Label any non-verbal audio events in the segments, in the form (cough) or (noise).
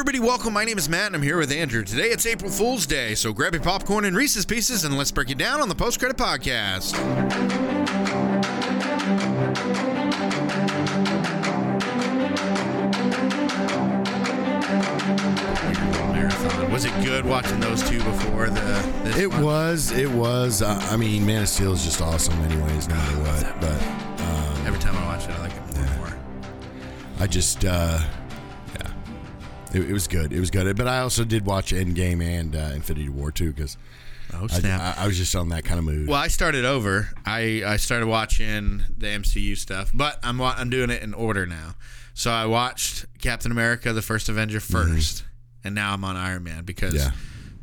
everybody, welcome. My name is Matt, and I'm here with Andrew. Today it's April Fool's Day, so grab your popcorn and Reese's Pieces, and let's break it down on the Post Credit Podcast. Marathon. Was it good watching those two before the? It one? was. It was. Uh, I mean, Man of Steel is just awesome, anyways, no matter what. But um, Every time I watch it, I like it more and more. I just, uh, yeah, it, it was good. It was good. But I also did watch Endgame and uh, Infinity War too because Oh I, snap! I, I was just on that kind of mood. Well, I started over. I, I started watching the MCU stuff, but I'm I'm doing it in order now. So I watched Captain America: The First Avenger 1st and now I'm on Iron Man because Yeah.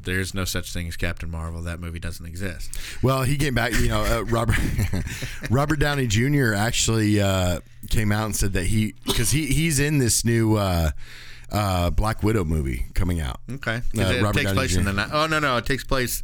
there's no such thing as Captain Marvel. That movie doesn't exist. Well, he came back. You know, uh, Robert (laughs) Robert Downey Jr. actually uh, came out and said that he because he he's in this new uh, Black Widow movie coming out. Okay, Uh, it Robert takes Downey place in the ni- oh no no it takes place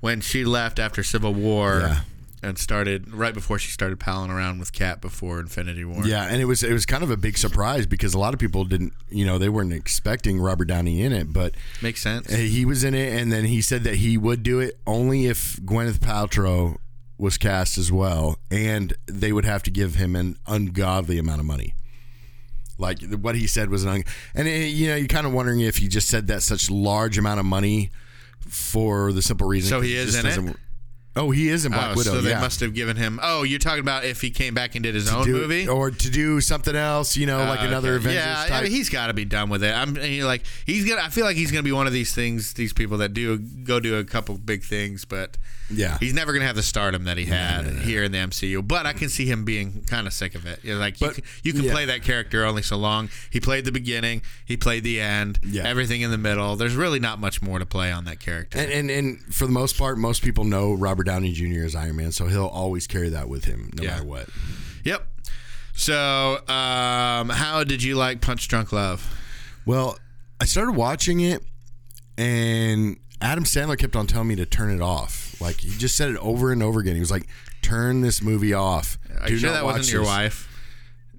when she left after Civil War Yeah. and started right before she started palling around with Cap before Infinity War. Yeah, and it was it was kind of a big surprise because a lot of people didn't, you know, they weren't expecting Robert Downey in it, but makes sense. uh, he was in it, and then he said that he would do it only if Gwyneth Paltrow was cast as well, and they would have to give him an ungodly amount of money. Like what he said was an, un- and it, you know, you're kind of wondering if he just said that such large amount of money for the simple reason. So he is in it? Oh, he is in Black Oh, Widow. so they yeah. must have given him. Oh, you're talking about if he came back and did his own do, movie, or to do something else, you know, uh, like Oh, another okay. Avengers Yeah, type. I mean, he's got to be done with it. I'm he, like he's gonna. I feel like he's gonna be one of these things. These people that do go do a couple big things, but Yeah. he's never gonna have the stardom that he had here in the MCU. But I can see him being kind of sick of it. You know, like you But- can, you can yeah. play that character only so long. He played the beginning. He played the end. Yeah. Everything in the middle. There's really not much more to play on that character. And, and and for the most part, most people know Robert Downey Jr. as Iron Man, so he'll always carry that with him, no Yeah. matter what. yep. So, um, how did you like Punch Drunk Love? Well, I started watching it, and Adam Sandler kept on telling me to turn it off. Like he just said it over and over again. He was like, "Turn this movie off." Are Do you sure that wasn't your wife?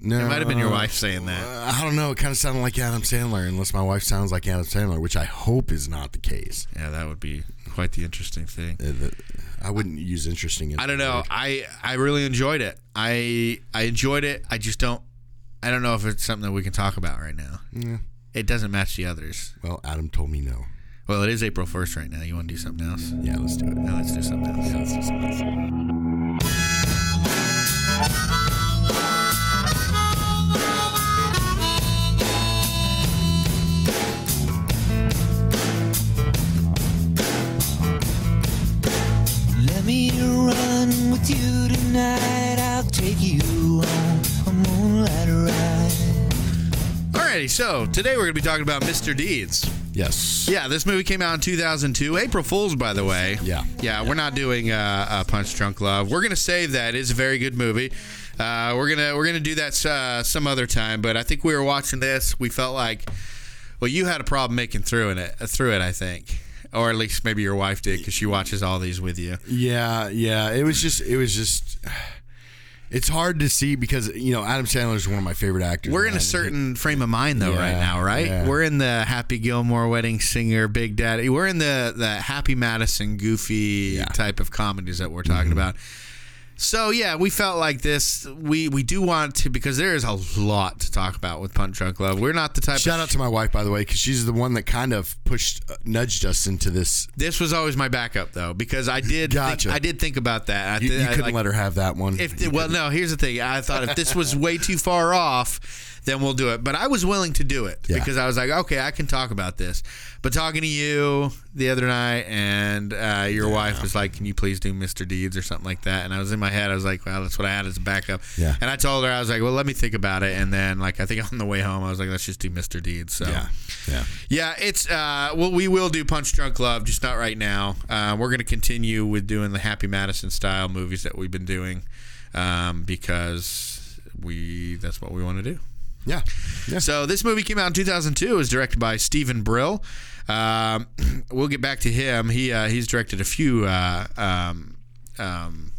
No, It might have been your wife saying that. Uh, I don't know. It kind of sounded like Adam Sandler, unless my wife sounds like Adam Sandler, which I hope is not the case. Yeah, that would be quite the interesting thing. Uh, the- I wouldn't use interesting. I don't know. word. I I really enjoyed it. I I enjoyed it. I just don't. I don't know if it's something that we can talk about right now. Yeah. It doesn't match the others. Well, Adam told me no. Well, it is April first right now. You want to do something else? Yeah, let's do it. Yeah, let's do something else. Yeah, let's do something else. Tonight. I'll take you on a moonlight ride. Alrighty, so today we're going to be talking about Mr. Deeds. Yes. Yeah, this movie came out in 2002. April Fools, by the way. Yeah. Yeah, we're not doing uh, uh, Punch Drunk Love. We're gonna save that. It's a very good movie. Uh, we're gonna we're gonna do that uh, some other time. But I think we were watching this. We felt like, well, you had a problem making through in it. Through it, I think, or at least maybe your wife did because she watches all these with you. Yeah, yeah. It was just, it was just. It's hard to see because you know Adam Sandler is one of my favorite actors. We're in a certain frame of mind though right now, right? yeah. We're in the Happy Gilmore wedding singer, Big Daddy. We're in the the Happy Madison goofy Yeah. Mm-hmm. type of comedies that we're talking about. So yeah, we felt like this. We we do want to because there is a lot to talk about with Punch Drunk Love. We're not the type. Shout out to my wife, by the way, because she's the one that kind of pushed, uh, nudged us into this. This was always my backup though because I did Gotcha. think, I did think about that. I You, you I, couldn't like, let her have that one. If well, no. Here's the thing. I thought if this was way too far off, then we'll do it. But I was willing to do it Yeah. because I was like, okay, I can talk about this. But talking to you the other night, and uh, your wife was like, "Can you please do Mr. Deeds or something like that?" And I was in my head, I was like, "Well, that's what I had as a backup." Yeah. And I told her, I was like, "Well, let me think about it." And then, like, I think (laughs) on the way home, I was like, "Let's just do Mr. Deeds." So yeah, yeah. yeah, it's uh, well, we will do Punch Drunk Love, just not right now. Uh, we're going to continue with doing the Happy Madison style movies that we've been doing um, because we that's what we want to do. Yeah. Yeah. So this movie came out in 2002. It was directed by Steven Brill. Um, (clears throat) we'll get back to him. He uh, he's directed a few uh, um, um,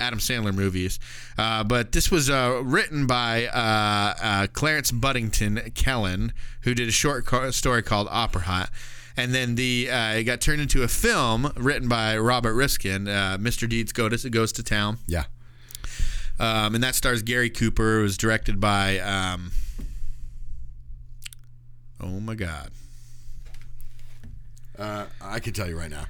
Adam Sandler movies. Uh, but this was uh, written by uh, uh, Clarence Budington Kelland, who did a short co- story called Opera Hat. And then the uh, it got turned into a film written by Robert Riskin, uh, Mr. Deeds Goes to, Goes to Town. Yeah. Um, and that stars Gary Cooper. It was directed by, um, oh my God. Uh, I can tell you right now.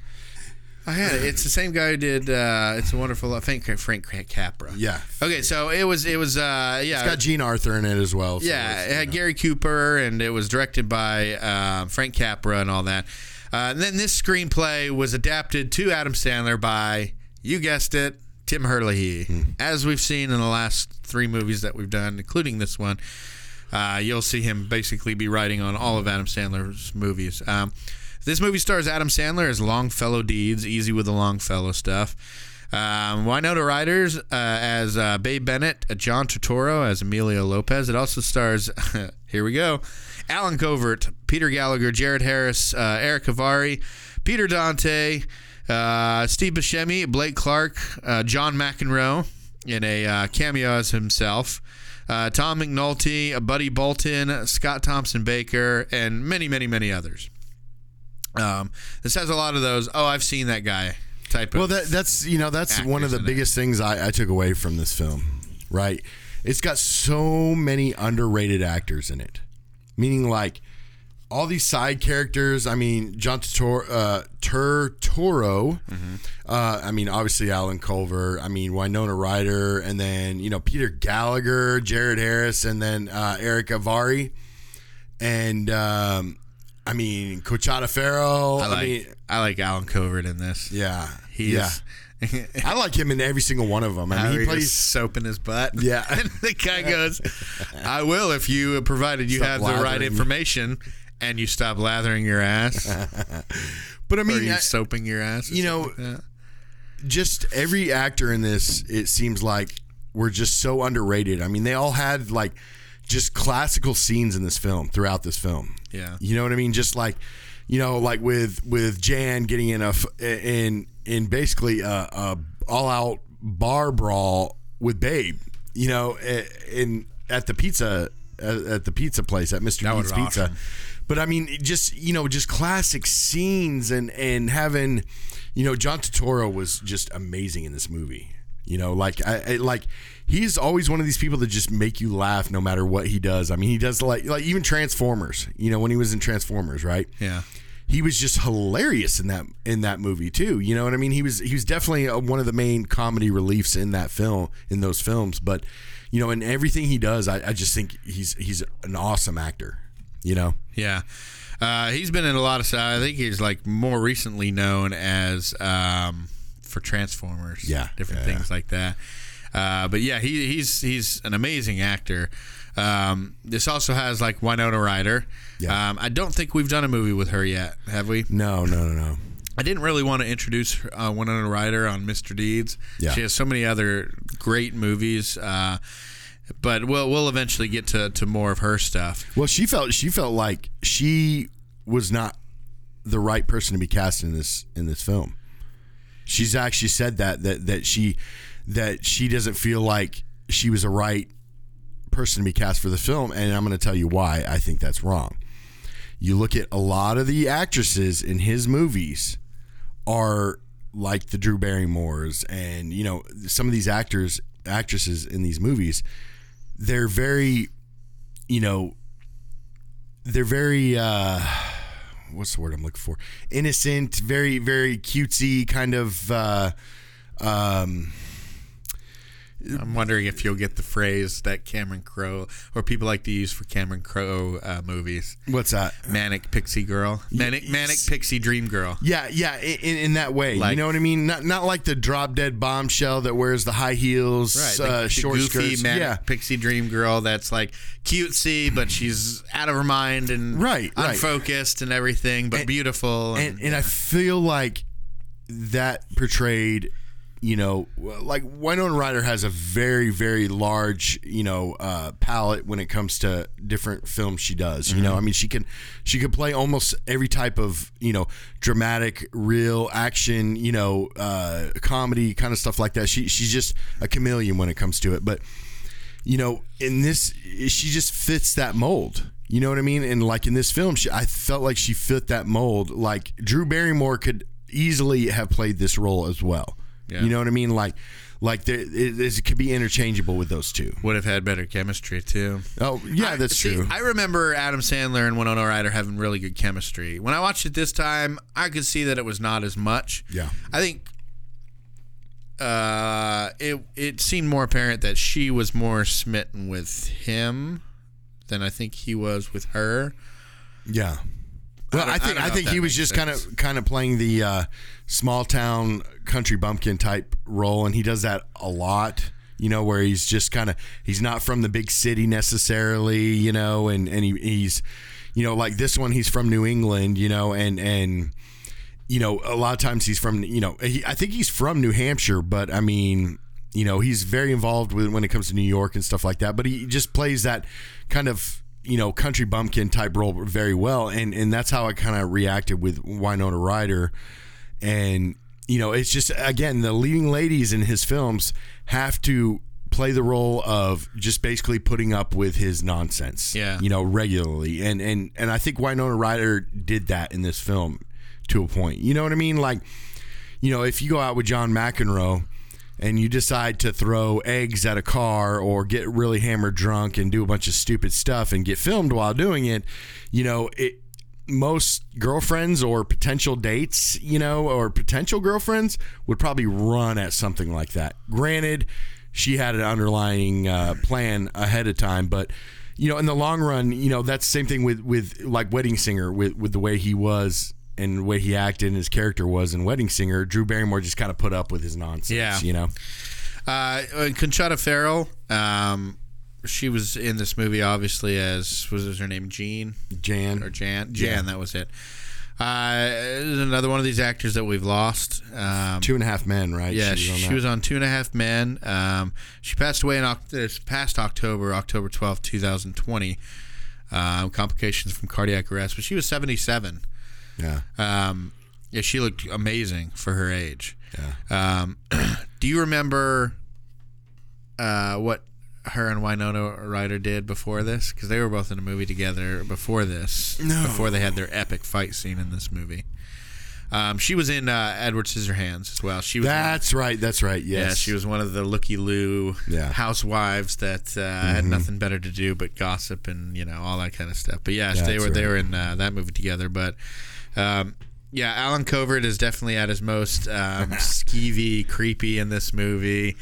I had it. It's the same guy who did uh, "It's a Wonderful." I think Frank Capra. Yeah. Okay, so it was it was uh, yeah It's got Jean Arthur in it as well. so yeah it had know. Gary Cooper and it was directed by uh, Frank Capra and all that. Uh, and then this screenplay was adapted to Adam Sandler by you guessed it Tim Herlihy. Hmm. As we've seen in the last three movies that we've done, including this one, uh, you'll see him basically be writing on all of Adam Sandler's movies. Um, this movie stars Adam Sandler as Longfellow Deeds, easy with the Longfellow stuff. Um, Winona Ryders uh, as uh, Babe Bennett, uh, John Turturro as Emilio Lopez. It also stars, (laughs) here we go, Allen Covert, Peter Gallagher, Jared Harris, uh, Erick Avari, Peter Dante, uh, Steve Buscemi, Blake Clark, uh, John McEnroe in a uh, cameo as himself. Uh, Tom McNulty, uh, Buddy Bolton, Scott Thompson Baker, and many, many, many others. Um, this has a lot of those. Oh, I've seen that guy type of. Well, that, that's you know that's one of the in it. biggest things I, I took away from this film, right? It's got so many underrated actors in it, meaning like all these side characters. I mean, John Turturro, uh, Turturro Mm-hmm. uh, I mean, obviously Alan Culver. I mean, Winona Ryder, and then you know Peter Gallagher, Jared Harris, and then uh, Erick Avari, and um, I mean Conchata Ferrell. I I, like, mean, I like Allen Covert in this. yeah, He's, yeah. I like him in every single one of them. I mean, he he plays. soap in his butt. (laughs) Yeah. (laughs) and the guy goes, "I will if you provided you Stop have the right information and you stop lathering your ass (laughs) But I or mean, you I- soaping your ass." or you know, like just every actor in this, it seems like were just so underrated. I mean, they all had like just classical scenes in this film throughout this film. Yeah. you know what I mean. Just like you know, like with with Jan getting in a in in basically a, a all out bar brawl with Babe. You know, in at the pizza at, the pizza place at Mister That Deeds Pizza. awesome. But I mean, just you know, just classic scenes and and having, you know, John Turturro was just amazing in this movie. You know, like I, I like he's always one of these people that just make you laugh no matter what he does. I mean, he does like like even Transformers. You know, when he was in Transformers, right? Yeah. he was just hilarious in that in that movie too. You know what I mean? He was he was definitely uh one of the main comedy reliefs in that film in those films. But you know, in everything he does, I, I just think he's he's an awesome actor. You know, Yeah. Uh, he's been in a lot of stuff. I think he's like more recently known as um, for Transformers. Yeah, Different yeah. things like that. Uh, but yeah, he, he's he's an amazing actor. Um, this also has like Winona Ryder. Yeah. Um, I don't think we've done a movie with her yet, have we? no, no, no, no. I didn't really want to introduce uh, Winona Ryder on Mr. Deeds. Yeah. She has so many other great movies. Uh, but we'll we'll eventually get to, to more of her stuff. Well, she felt she felt like she was not the right person to be cast in this in this film. She's actually said that that that she that she doesn't feel like she was the right person to be cast for the film, and I'm going to tell you why I think that's wrong. You look at a lot of the actresses in his movies are like the Drew Barrymores, and you know some of these actors actresses in these movies. They're very, you know, they're very uh what's the word I'm looking for? Innocent, very very cutesy kind of uh um I'm wondering if you'll get the phrase that Cameron Crowe or people like to use for Cameron Crowe uh, movies. what's that? Manic pixie girl, manic manic pixie dream girl. Yeah, yeah, in, in that way. Like- you know what I mean? Not not like the drop dead bombshell that wears the high heels, Right, uh, the, short the goofy skirts. manic yeah, pixie dream girl that's like cutesy, but she's out of her mind and Right, right. unfocused and everything, but beautiful. and and I feel like that portrayed, you know, like Winona Ryder has a very, very large, you know, uh, palette when it comes to different films she does. You know, I mean, she can she can play almost every type of, you know, dramatic, real action, you know, uh, comedy kind of stuff like that. She she's just a chameleon when it comes to it. But you know, in this, she just fits that mold. You know what I mean? And like in this film, she, I felt like she fit that mold. Like Drew Barrymore could easily have played this role as well. Yeah. You know what I mean? Like, like there, it, it could be interchangeable with those two. Would have had better chemistry too. Oh yeah, I- that's see, true. I remember Adam Sandler and Winona Ryder having really good chemistry. When I watched it this time, I could see that it was not as much. Yeah. I think uh, it it seemed more apparent that she was more smitten with him than I think he was with her. Yeah. Well, I, I think don't I, think he was just kind of kind of playing the uh, small town country bumpkin type role, and he does that a lot. You know, where he's just kind of he's not from the big city necessarily. You know, and and he, he's you know like this one he's from New England. You know, and and you know a lot of times he's from you know he, I think he's from New Hampshire, but I mean you know he's very involved with when it comes to New York and stuff like that. But he just plays that kind of you know country bumpkin type role very well, and and that's how I kind of reacted with Winona Ryder, and you know it's just again the leading ladies in his films have to play the role of just basically putting up with his nonsense Yeah. you know regularly. And and and I think Winona Ryder did that in this film to a point. You know what I mean? Like you know if you go out with John McEnroe and you decide to throw eggs at a car or get really hammered drunk and do a bunch of stupid stuff and get filmed while doing it, you know, it most girlfriends or potential dates, you know, or potential girlfriends would probably run at something like that. Granted, she had an underlying uh, plan ahead of time, but you know, in the long run, you know, that's the same thing with with like Wedding Singer with with the way he was and the way he acted and his character was in Wedding Singer. Drew Barrymore just kind of put up with his nonsense. Yeah. you know. Uh, Conchata Ferrell, um, she was in this movie obviously as was her name Jean Jan. or Jan? Jan, Yeah. that was it. Uh, another one of these actors that we've lost. Um, Two and a half men, right? Yeah, She was on she was on Two and a Half Men. Um, she passed away in this past October, October twelfth, 2020. Um, complications from cardiac arrest, but she was 77. Yeah. Um, yeah, she looked amazing for her age. Yeah. Um, (clears throat) do you remember uh, what her and Winona Ryder did before this? Because they were both in a movie together before this. No. Before they had their epic fight scene in this movie. Um, she was in uh, Edward Scissorhands as well. She was. That's right. That's right. Yes. Yeah, she was one of the looky loo Yeah. Mm-hmm. housewives that uh, had nothing better to do but gossip and you know all that kind of stuff. But yeah, they were they were in uh, that movie together. But um, yeah, Allen Covert is definitely at his most um, (laughs) skeevy, creepy in this movie.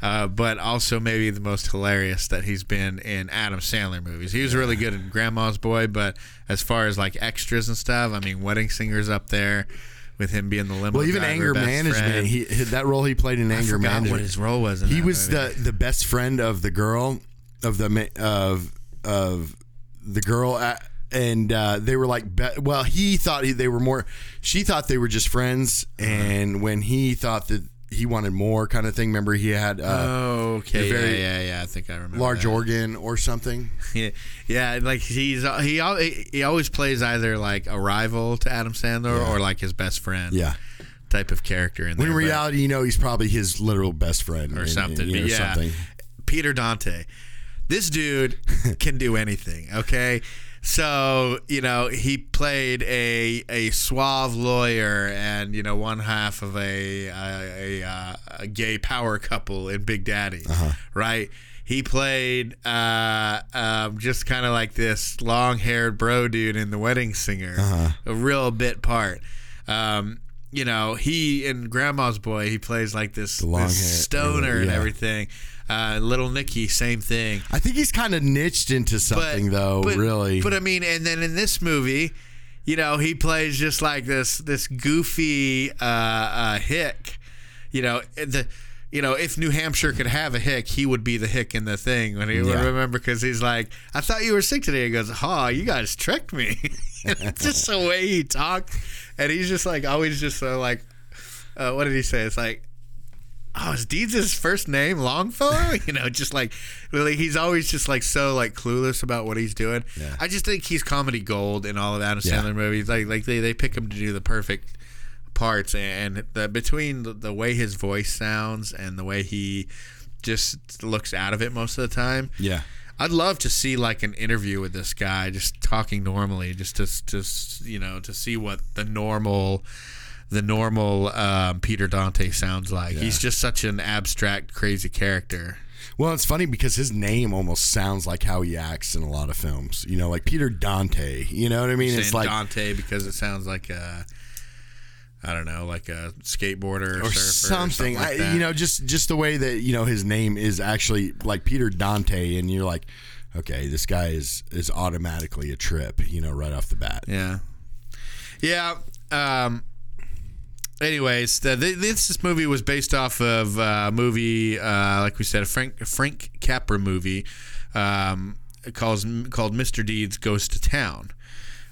Uh, but also maybe the most hilarious that he's been in Adam Sandler movies. He was really good in Grandma's Boy, but as far as like extras and stuff, I mean, Wedding Singer's up there with him being the limo. Well, even driver, anger management. He that role he played in I anger management. what his role was. In he that was movie. the the best friend of the girl of the of of the girl at, and uh, they were like be- well he thought he, they were more she thought they were just friends Uh-huh. and when he thought that he wanted more kind of thing remember he had uh, Oh, okay. the very yeah, yeah, yeah. I think I remember. large that. organ or something (laughs) Yeah, yeah. Like he's he he always plays either like a rival to Adam Sandler or like his best friend. yeah type of character in there. when in but- reality you know he's probably his literal best friend or and- something. you know, yeah, something. Peter Dante. This dude (laughs) can do anything. Okay. So you know he played a a suave lawyer and you know one half of a a, a, uh, a gay power couple in Big Daddy, Uh-huh. right? He played uh, um, just kind of like this long haired bro dude in The Wedding Singer, Uh-huh. a real bit part. Um, you know, he in Grandma's Boy, he plays like this, this stoner and everything. Uh, Little Nicky, same thing. I think he's kind of niched into something though but- really But I mean, and then in this movie, you know, he plays just like this this goofy uh, uh, hick. You know the. You know, if New Hampshire could have a hick, he would be the hick in the thing. When he Yeah. remember, because he's like, "I thought you were sick today." He goes, "Oh, you guys tricked me." (laughs) it's just the way he talked, and he's just like always just so like, uh, what did he say? It's like, oh, is Deeds his first name Longfellow? (laughs) you know, just like really, he's always just like so like clueless about what he's doing. Yeah. I just think he's comedy gold in all of Adam Yeah. Sandler movies. Like like they, they pick him to do the perfect parts, and the between the, the way his voice sounds and the way he just looks out of it most of the time. Yeah. I'd love to see like an interview with this guy, just talking normally, just to just you know to see what the normal, the normal um, Peter Dante sounds like. He's just such an abstract, crazy character. Well, it's funny because his name almost sounds like how he acts in a lot of films. You know, like Peter Dante. You know what I mean? Saying it's like Dante because it sounds like a, I don't know, like a skateboarder or, or surfer something. or like I, you know, just just the way that you know his name is actually like Peter Dante, and you're like, okay, this guy is is automatically a trip. You know, right off the bat. Yeah. Yeah. Um, anyways, the, the, this, this movie was based off of a movie, uh, like we said, a Frank, Frank Capra movie um, calls, called Mr. Deeds Goes to Town.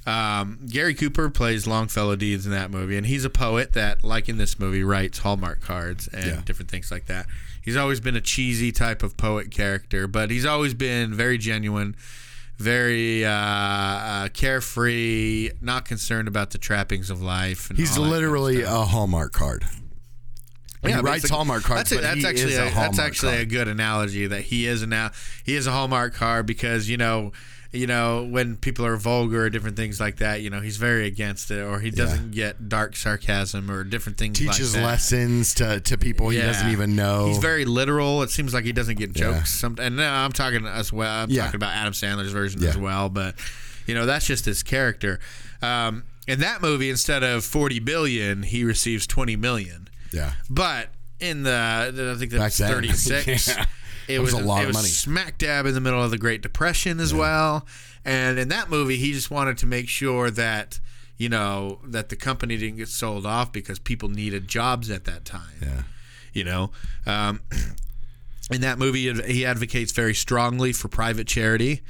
Um, Gary Cooper plays Longfellow Deeds in that movie, and he's a poet that, like in this movie, writes Hallmark cards and Yeah. different things like that. He's always been a cheesy type of poet character, but he's always been very genuine, very uh, uh, carefree, not concerned about the trappings of life. And He's all that kind of literally a Hallmark card. he writes basically- Hallmark cards, That's, a, that's actually a a, that's actually a good analogy that he is now he is a Hallmark card because you know you know when people are vulgar or different things like that you know he's very against it or he doesn't get dark sarcasm or different things Teaches like that. lessons to, to people he doesn't even know. He's very literal. It seems like he doesn't get Yeah. jokes. Some, and now I'm talking as well. I'm Yeah. talking about Adam Sandler's version Yeah. as well. But you know, that's just his character. Um, in that movie, instead of 40 billion, he receives 20 million. yeah. But in the, I think that's (laughs) 36. Yeah. It was was, a lot it of was money. smack dab in the middle of the Great Depression as well. And in that movie, he just wanted to make sure that you know that the company didn't get sold off because people needed jobs at that time Yeah. you know um, (clears throat) in that movie he advocates very strongly for private charity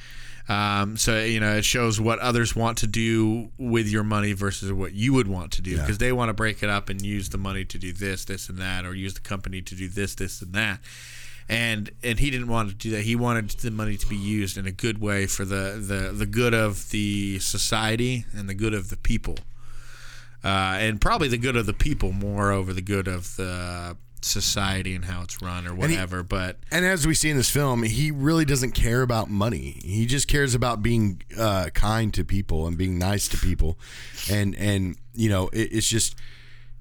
um, so you know it shows what others want to do with your money versus what you would want to do Yeah. because they want to break it up and use the money to do this this and that or use the company to do this this and that and and he didn't want to do that he wanted the money to be used in a good way for the the, the good of the society and the good of the people uh, and probably the good of the people more over the good of the society and how it's run or he- whatever. but And as we see in this film, he really doesn't care about money. He just cares about being uh, kind to people and being nice to people, and and you know it, it's just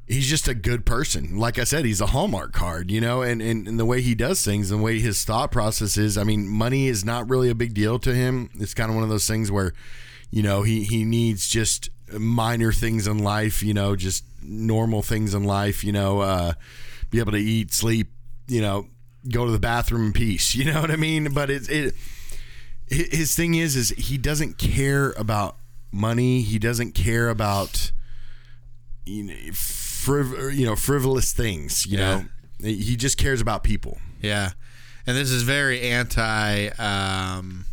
he's just a good person. Like I said, he's a hallmark card, you know, and, and and the way he does things, and the way his thought process is. I mean, money is not really a big deal to him. It's kind of one of those things where, you know, he he needs just minor things in life, you know, just normal things in life, you know, uh, be able to eat, sleep, you know, go to the bathroom in peace. (laughs) You know what I mean? But it, it his thing is is he doesn't care about money. He doesn't care about you know, friv- you know frivolous things. You Yeah. know, he just cares about people. yeah, and this is very anti. Um,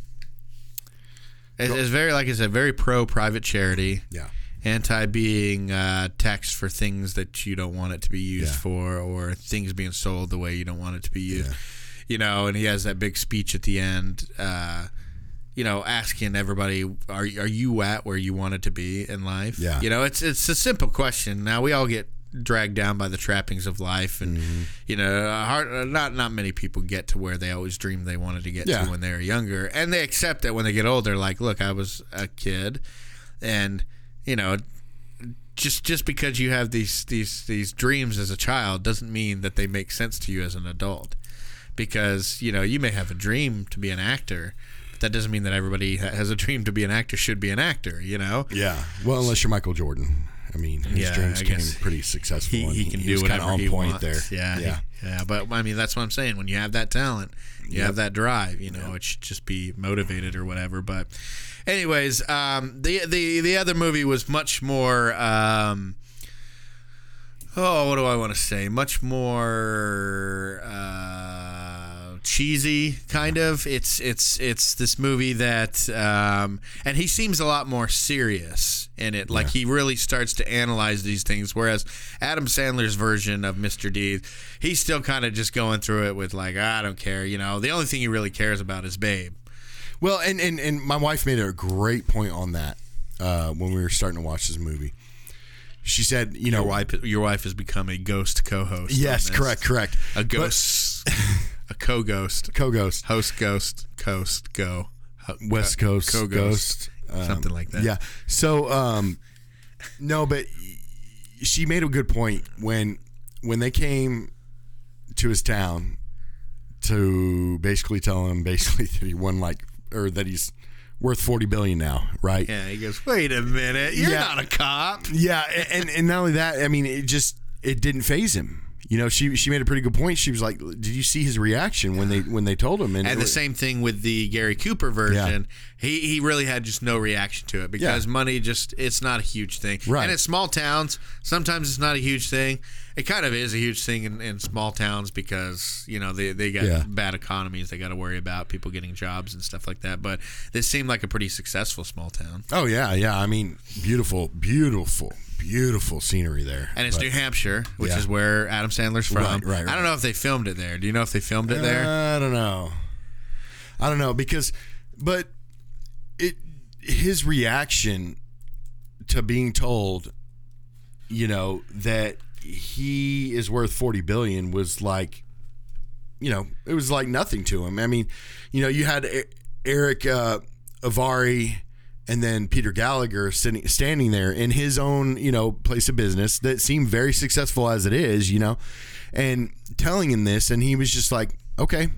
it- it's very like I said, very pro private charity. Yeah. Anti being uh, taxed for things that you don't want it to be used Yeah. for, or things being sold the way you don't want it to be used. You know, and he has that big speech at the end. Uh, you know, asking everybody, "Are are you at where you wanted to be in life?" Yeah. You know, it's it's a simple question. Now we all get dragged down by the trappings of life, and Mm-hmm. you know, hard, not not many people get to where they always dreamed they wanted to get Yeah. to when they were younger, and they accept that when they get older. Like, look, I was a kid, and you know. Just, just because you have these, these these dreams as a child doesn't mean that they make sense to you as an adult because you know you may have a dream to be an actor but that doesn't mean that everybody ha- has a dream to be an actor should be an actor you know Yeah. Well, unless you're Michael Jordan. I mean, his Yeah, dreams I came pretty successful. he, and he can do was kinda whatever on he point wants there. yeah Yeah. he- yeah but i mean that's what i'm saying when you have that talent you have that drive you know it should just be motivated or whatever but anyways um the the the other movie was much more um oh what do i want to say much more uh cheesy kind of. It's it's it's this movie that, um, and he seems a lot more serious in it. Like he really starts to analyze these things. Whereas Adam Sandler's version of Mr. Deeds, he's still kind of just going through it with like, I don't care. You know, the only thing he really cares about is Babe. Well, and, and, and my wife made a great point on that uh, when we were starting to watch this movie. She said, you know, Your wife, your wife has become a ghost co-host. yes, correct, correct. A ghost, (laughs) a co-ghost, Co-ghost, host ghost, coast go, Ho- West co- Coast, co-ghost, Ghost, um, something like that. Yeah. So, um, no, but she made a good point when when they came to his town to basically tell him basically (laughs) that he won like or that he's worth forty billion now, right? Yeah, he goes, wait a minute, you're Yeah. not a cop. Yeah, and and not only that, I mean, it just it didn't faze him. You know, she she made a pretty good point. She was like, "Did you see his reaction when they when they told him?" And it the was- same thing with the Gary Cooper version. Yeah. He he really had just no reaction to it because Yeah. money just it's not a huge thing. Right. And in small towns, sometimes it's not a huge thing. It kind of is a huge thing in, in small towns because you know they they got Yeah. bad economies. They got to worry about people getting jobs and stuff like that. But this seemed like a pretty successful small town. Oh yeah, yeah. I mean, beautiful, beautiful, beautiful scenery there. And it's But- New Hampshire, which Yeah. is where Adam Sandler's from. Right, right, I don't know if they filmed it there. Do you know if they filmed it Uh, there? I don't know. I don't know because, but it his reaction to being told, you know, that he is worth forty billion was like, you know, it was like nothing to him. I mean, you know, you had Erick uh, Avari and then Peter Gallagher sitting, standing there in his own, you know, place of business that seemed very successful as it is, you know, and telling him this, and he was just like, okay,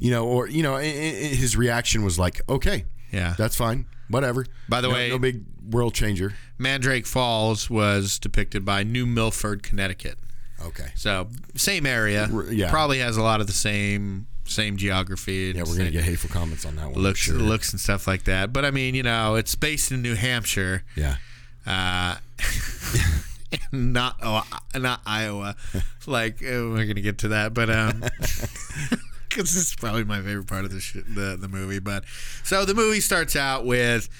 you know, or you know, his reaction was like, okay, Yeah. that's fine, whatever. By the No- way- no big world changer. Mandrake Falls was depicted by New Milford, Connecticut. Okay, So same area. Yeah. Probably has a lot of the same same geography. Yeah, we're gonna get hateful comments on that one. Looks sure. looks and stuff like that. But I mean, you know, it's based in New Hampshire, yeah, uh, (laughs) not oh, not Iowa. (laughs) like uh, we're gonna get to that, but um. (laughs) Because this is probably my favorite part of the, sh- the the movie, but so the movie starts out with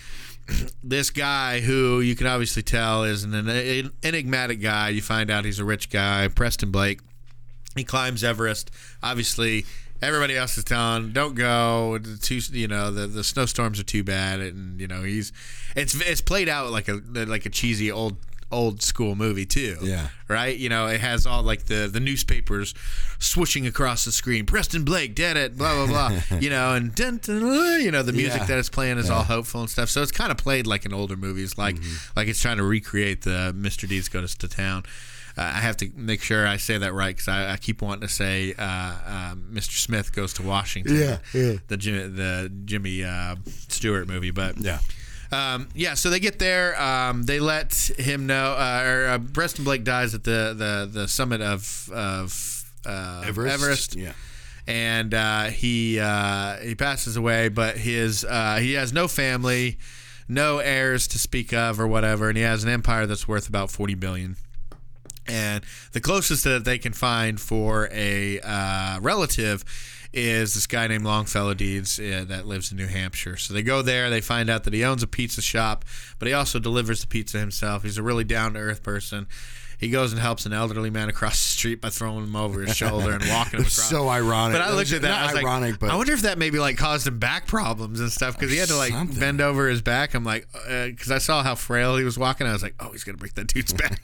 (clears throat) this guy who you can obviously tell is an, an enigmatic guy. You find out he's a rich guy, Preston Blake. He climbs Everest. Obviously, everybody else is telling, "Don't go." The too, you know, the, the snowstorms are too bad, and you know he's it's it's played out like a like a cheesy old old school movie too. Yeah. Right. You know, it has all like the the newspapers swooshing across the screen. Preston Blake did it. Blah blah blah. (laughs) you know, and dun, dun, dun, you know the music Yeah. that it's playing is all hopeful and stuff. So it's kind of played like in older movies, like Mm-hmm. like it's trying to recreate the Mr. Deeds Goes to Town. Uh, I have to make sure I say that right because I, I keep wanting to say uh, um, Mr. Smith goes to Washington. Yeah, yeah. The the Jimmy uh, Stewart movie, but yeah. um, yeah, so they get there. Um, they let him know, uh, or uh, Preston Blake dies at the the, the summit of of uh, Everest. Yeah. and uh, he uh, he passes away. But his uh, he has no family, no heirs to speak of, or whatever, and he has an empire that's worth about forty billion. And the closest that they can find for a uh, relative is this guy named Longfellow Deeds uh, that lives in New Hampshire. So they go there, they find out that he owns a pizza shop, but he also delivers the pizza himself. He's a really down to earth person. He goes and helps an elderly man across the street by throwing him over his shoulder and walking him across. so ironic. But I looked at that. I was ironic, like, but I wonder if that maybe like caused him back problems and stuff because he had to like Something. bend over his back. I'm like, because I saw how frail he was walking. I was like, oh, he's gonna break that dude's back.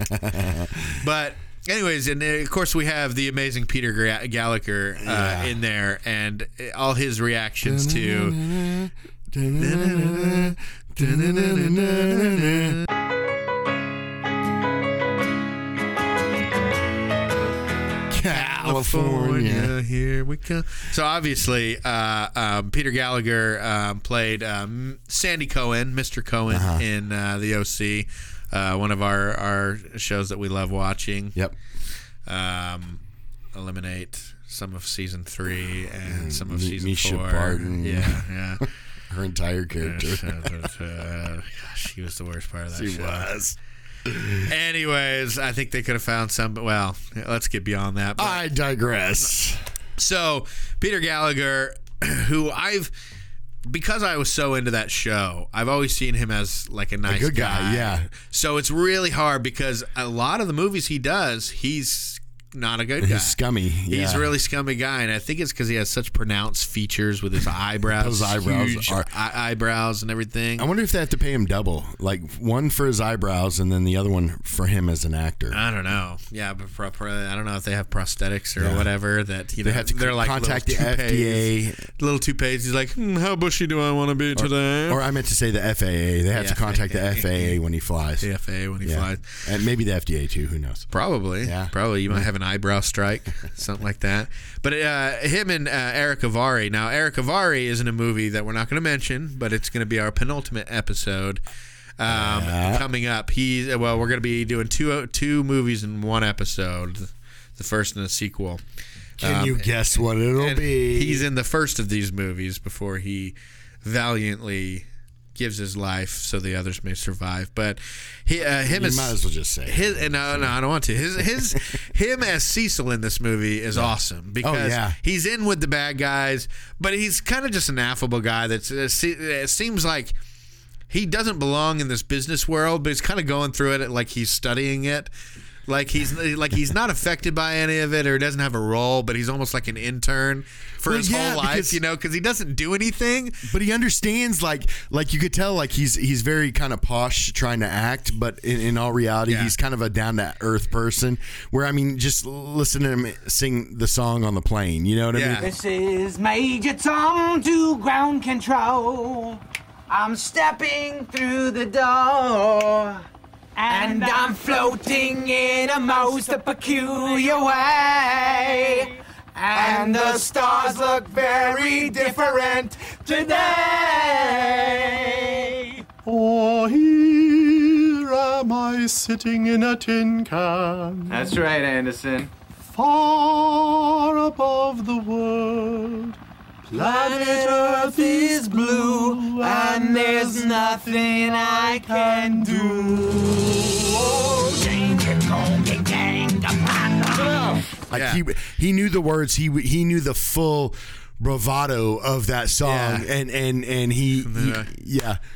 (laughs) but anyways, and uh, of course we have the amazing Peter Gallagher uh, Yeah. in there, and uh, all his reactions to. California. here we come. So obviously, uh, um, Peter Gallagher um, played um, Sandy Cohen, Mr. Cohen, Uh-huh. in uh, the OC, uh, one of our, our shows that we love watching. Yep. Um, eliminate some of season three and some of season Mischa four. Barton. Yeah, yeah. (laughs) Her entire character. gosh, she was the worst part of that She show. was. Anyways, I think they could have found some. But well, let's get beyond that. But I digress. So Peter Gallagher, (clears throat) who I've because I was so into that show, I've always seen him as like a nice good guy, yeah. So it's really hard because a lot of the movies he does, he's not a good guy. He's scummy. He's a really scummy guy, and I think it's because he has such pronounced features with his (laughs) eyebrows, Those eyebrows are- eye- eyebrows and everything. I wonder if they have to pay him double, like one for his eyebrows and then the other one for him as an actor. I don't know. Yeah, but pro- pro- I don't know if they have prosthetics or Yeah. whatever that you know They have to they're like contact the toupees. FDA. Little toupees. He's like, hmm, how bushy do I want to be today? Or I meant to say the FAA. They have The to contact the FAA. FAA when he (laughs) flies. the FAA when he Yeah. flies. And maybe the FDA too. Who knows? Probably. Yeah. Probably. You might have an eyebrow strike, something like that. But uh, him and uh, Erick Avari. Now, Erick Avari is in a movie that we're not going to mention, but it's going to be our penultimate episode um, coming up. He well, we're going to be doing two two movies in one episode, the first and the sequel. Can Um, you guess what it'll be? He's in the first of these movies before he valiantly gives his life so the others may survive. But he, uh, him you as might as well just say. it. his no no I don't want to his his (laughs) him as Cecil in this movie is awesome because yeah. he's in with the bad guys, but he's kind of just an affable guy. That's uh, it seems like. He doesn't belong in this business world, but he's kind of going through it like he's studying it. Like he's like he's not affected by any of it, or doesn't have a role, but he's almost like an intern for Well, his yeah, whole life, because- you know, because he doesn't do anything. but he understands, like, like you could tell, like he's he's very kind of posh, trying to act, but in, in all reality, Yeah. he's kind of a down to earth person. Where I mean, just listen to him sing the song on the plane. You know what I mean? This is Major Tom to ground control. I'm stepping through the door. And I'm floating in a most peculiar way. And the stars look very different today. Oh, here am I sitting in a tin can, That's right, Anderson. far above the world. Planet Earth is blue, and there's nothing I can do. Like Yeah. he he knew the words. He he knew the full bravado of that song, Yeah. and and and he, he yeah. (laughs)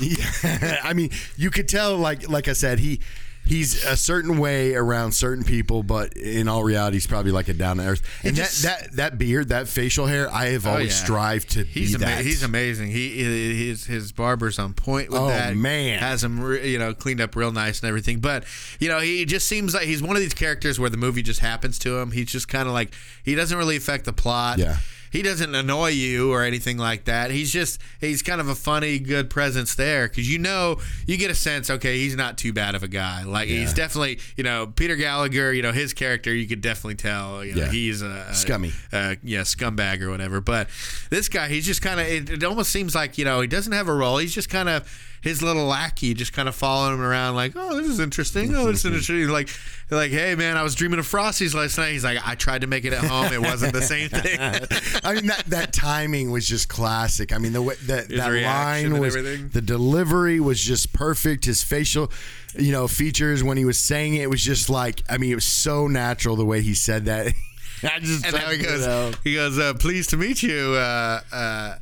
Yeah, I mean, you could tell, like like I said, he he's a certain way around certain people, but in all reality, he's probably like a down to earth. And just- that, that that beard, that facial hair, I have Oh, always yeah. strived to He's be ama- that. he's amazing. He, his his barber's on point with that. Oh, that. man. has him re- you know cleaned up real nice and everything. But you know he just seems like he's one of these characters where the movie just happens to him. He's just kind of like he doesn't really affect the plot. Yeah. He doesn't annoy you or anything like that. He's just he's kind of a funny, good presence there because you know you get a sense. Okay, he's not too bad of a guy. Like he's definitely you know Peter Gallagher. You know his character. You could definitely tell. You know, Yeah. he's a, a Scummy. uh, yeah, scumbag or whatever. But this guy, he's just kind of. It, it almost seems like you know he doesn't have a role. He's just kind of his little lackey, just kind of following him around, like, oh, this is interesting. Oh, this is interesting. Like, like, hey, man, I was dreaming of Frosties last night. He's like, I tried to make it at home. It wasn't the same thing. (laughs) I mean that that timing was just classic. I mean the way that His that line was everything. the delivery was just perfect. His facial, you know, features when he was saying it, it was just like I mean it was so natural the way he said that. (laughs) I just and now he goes, he goes, uh, pleased to meet you, uh, uh,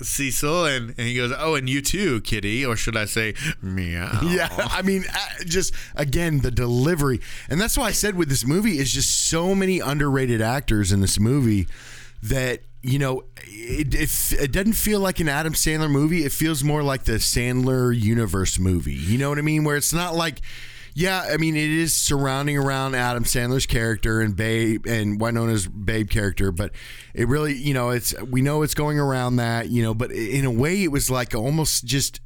Cecil, and, and he goes, oh, and you too, Kitty, or should I say, meow? (laughs) Yeah, I mean, uh, just again the delivery, and that's why I said with this movie is just so many underrated actors in this movie that you know it, it, it doesn't feel like an Adam Sandler movie. It feels more like the Sandler universe movie. You know what I mean? Where it's not like. Yeah, I mean it is surrounding around Adam Sandler's character and Babe and Winona's Babe character, but it really, you know, it's we know it's going around that, you know, but in a way it was like almost just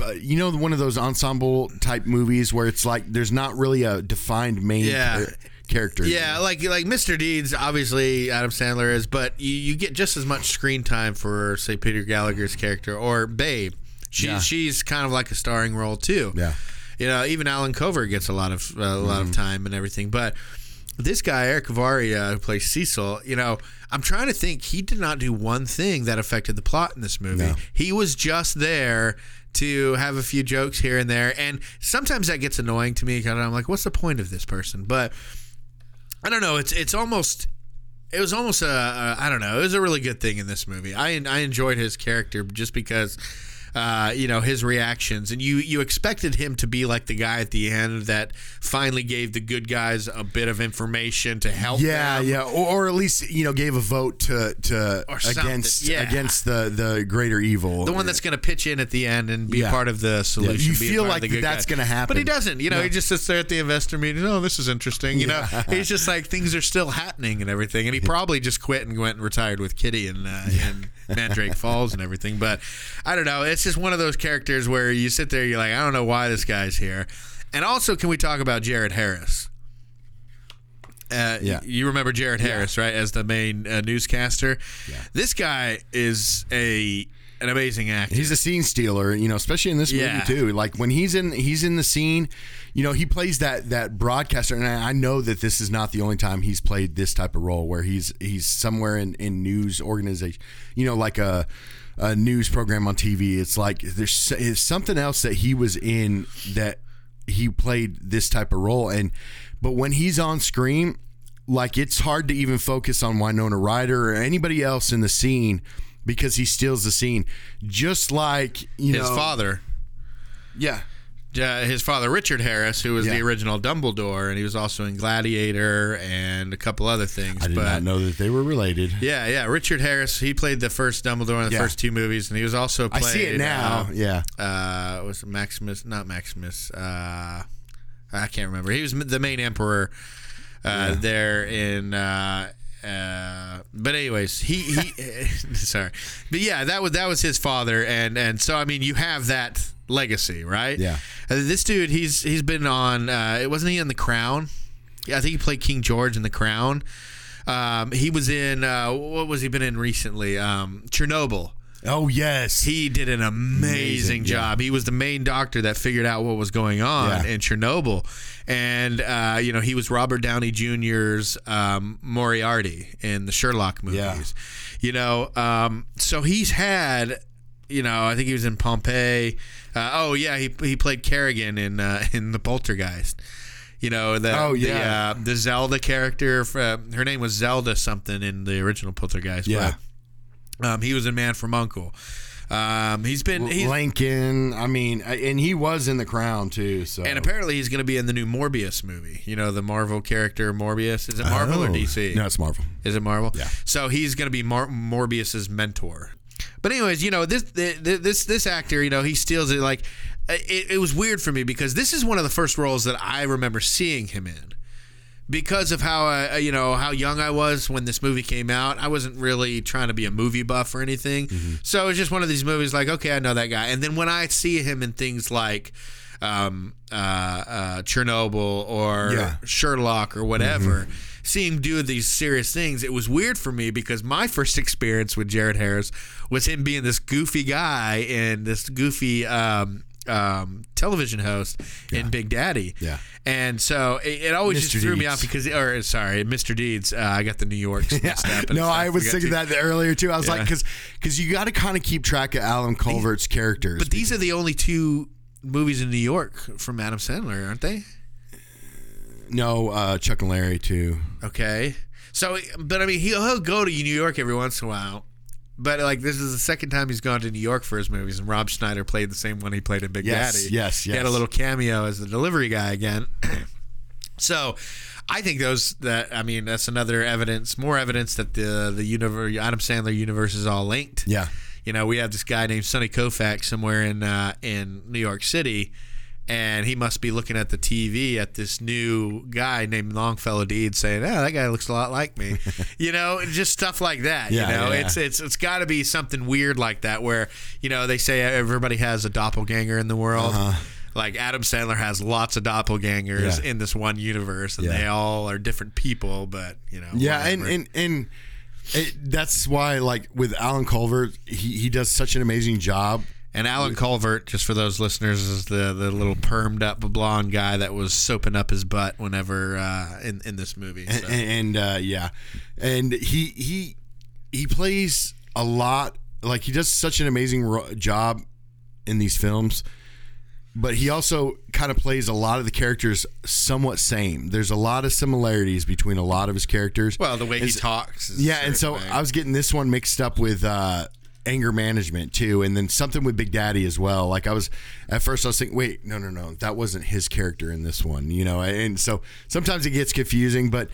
uh, you know one of those ensemble type movies where it's like there's not really a defined main Yeah. char- character. Yeah, like like Mr. Deeds, obviously Adam Sandler is, but you, you get just as much screen time for say Peter Gallagher's character or Babe. She, Yeah. She's kind of like a starring role too. Yeah. You know, even Allen Covert gets a lot of uh, a lot of time and everything, but. This guy Erick Avari, uh, who plays Cecil, you know, I'm trying to think. He did not do one thing that affected the plot in this movie. No. He was just there to have a few jokes here and there, and sometimes that gets annoying to me. Because I'm like, what's the point of this person? But I don't know. It's it's almost it was almost a, a I don't know. It was a really good thing in this movie. I I enjoyed his character just because. Uh, you know his reactions, and you you expected him to be like the guy at the end that finally gave the good guys a bit of information to help. Yeah, them. yeah, or, or at least you know gave a vote to to against yeah. against the the greater evil. the one that's going to pitch in at the end and be Yeah. part of the solution. you be feel like that's gonna happen. but he doesn't. You know, No. he just sits there at the investor meeting. Oh, this is interesting. You know, he's just like things are still happening and everything. And he probably just quit and went and retired with Kitty and uh, in Mandrake Falls and everything. But I don't know. It's just one of those characters where you sit there, you're like, I don't know why this guy's here. And also, can we talk about Jared Harris? Uh, Yeah. You remember Jared Harris, right, as the main uh, newscaster? Yeah. This guy is a an amazing actor. He's a scene stealer, you know, especially in this Yeah. movie too. Like when he's in he's in the scene, you know, he plays that that broadcaster, and I I know that this is not the only time he's played this type of role where he's he's somewhere in in news organization, you know, like a a news program on TV. It's like there's it's something else that he was in that he played this type of role, and but when he's on screen, like it's hard to even focus on Winona Ryder or anybody else in the scene because he steals the scene. Just like you know his know, father. Yeah, uh, his father Richard Harris, who was the original Dumbledore, and he was also in Gladiator and a couple other things. I did but not know that they were related. yeah, yeah, Richard Harris, he played the first Dumbledore in the Yeah. first two movies, and he was also I see it now. Uh, yeah, uh, was Maximus? Not Maximus. Uh, I can't remember. He was the main emperor uh, there in. Uh, but anyways, he he. (laughs) sorry, but yeah, that was that was his father, and and so I mean, you have that legacy, right? Yeah. Uh, this dude, he's he's been on. Uh, it wasn't he in The Crown? Yeah, I think he played King George in The Crown. Um, he was in uh, what was he been in recently? Um, Chernobyl. Oh yes. He did an amazing, Amazing, yeah. job. He was the main doctor that figured out what was going on Yeah. in Chernobyl, and uh, you know he was Robert Downey Jr.'s um, Moriarty in the Sherlock movies. Yeah. You know, um, so he's had. You know, I think he was in Pompeii. Uh, oh yeah, he he played Kerrigan in uh, (laughs) in the Poltergeist. You know the Oh, the, yeah. uh, the Zelda character. Uh, her name was Zelda something in the original Poltergeist. Yeah. but, um, he was in Man from Uncle. Um, he's been he's, Lincoln. I mean, and he was in the Crown too. So and apparently he's going to be in the new Morbius movie. You know the Marvel character Morbius. Is it Marvel or Oh. DC? No, it's Marvel. Is it Marvel? Yeah. So he's going to be Mar- Morbius's mentor. But anyways, you know this this this actor, you know, he steals it. Like it, it was weird for me because this is one of the first roles that I remember seeing him in. Because of how uh, you know how young I was when this movie came out, I wasn't really trying to be a movie buff or anything. So it was just one of these movies like, okay, I know that guy. And then when I see him in things like um, uh, uh, Chernobyl or Yeah. Sherlock or whatever, seeing him do these serious things, it was weird for me because my first experience with Jared Harris was him being this goofy guy and this goofy um, um, television host in Big Daddy. Yeah. And so it, it always Mr. just threw me off because, or sorry, Mr. Deeds. Uh, I got the New York (laughs) No. I was thinking two- that earlier too. I was like, because because you got to kind of keep track of Allen Covert's characters. But these are the only two movies in New York from Adam Sandler, aren't they? no, uh, Chuck and Larry too. Okay. So, but I mean, he'll, he'll go to New York every once in a while. But like, this is the second time he's gone to New York for his movies, and Rob Schneider played the same one he played in Big Yes, Daddy. yes, yes. He had a little cameo as the delivery guy again. (clears throat) so, I think those that I mean, that's another evidence, more evidence that the the universe, Adam Sandler universe is all linked. Yeah. You know, we have this guy named Sonny Koufax somewhere in uh, in New York City, and he must be looking at the TV at this new guy named Longfellow Deed saying, "Oh, that guy looks a lot like me," (laughs) you know, just stuff like that. Yeah, you know, yeah. it's it's it's got to be something weird like that where you know they say everybody has a doppelganger in the world. Like Adam Sandler has lots of doppelgangers Uh-huh. Yeah. in this one universe, and Yeah. they all are different people. But you know, Yeah, and and and it, that's why, like with Allen Covert, he he does such an amazing job. And Allen Covert, just for those listeners, is the, the little permed up blonde guy that was soaping up his butt whenever uh, in in this movie. and, So. and uh, yeah, and he he he plays a lot. Like he does such an amazing ro- job in these films. but he also kind of plays a lot of the characters somewhat same. There's a lot of similarities between a lot of his characters. Well, the way he And talks. Is yeah, and so way. I was getting this one mixed up with uh, anger management too, and then something with Big Daddy as well. Like I was at first, I was thinking, wait, no, no, no, that wasn't his character in this one, you know. And so sometimes it gets confusing, but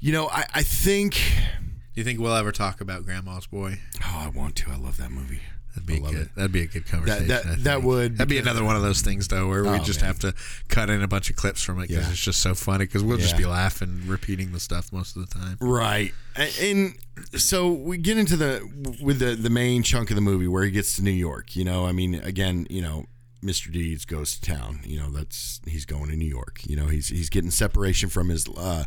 you know, I, I think, Do you think we'll ever talk about Grandma's Boy? oh, I want to. I love that movie. That'd be good. it. That'd be a good conversation. that- I that would, That'd be another one of those things though, where we Oh, just man. have to cut in a bunch of clips from it because Yeah. it's just so funny. Because we'll just be laughing, repeating the stuff most of the time. Right. And so we get into the with the the main chunk of the movie where he gets to New York, you know, I mean again, you know, Mr. Deeds goes to town, you know, that's he's going to New York. You know, he's he's getting separation from his uh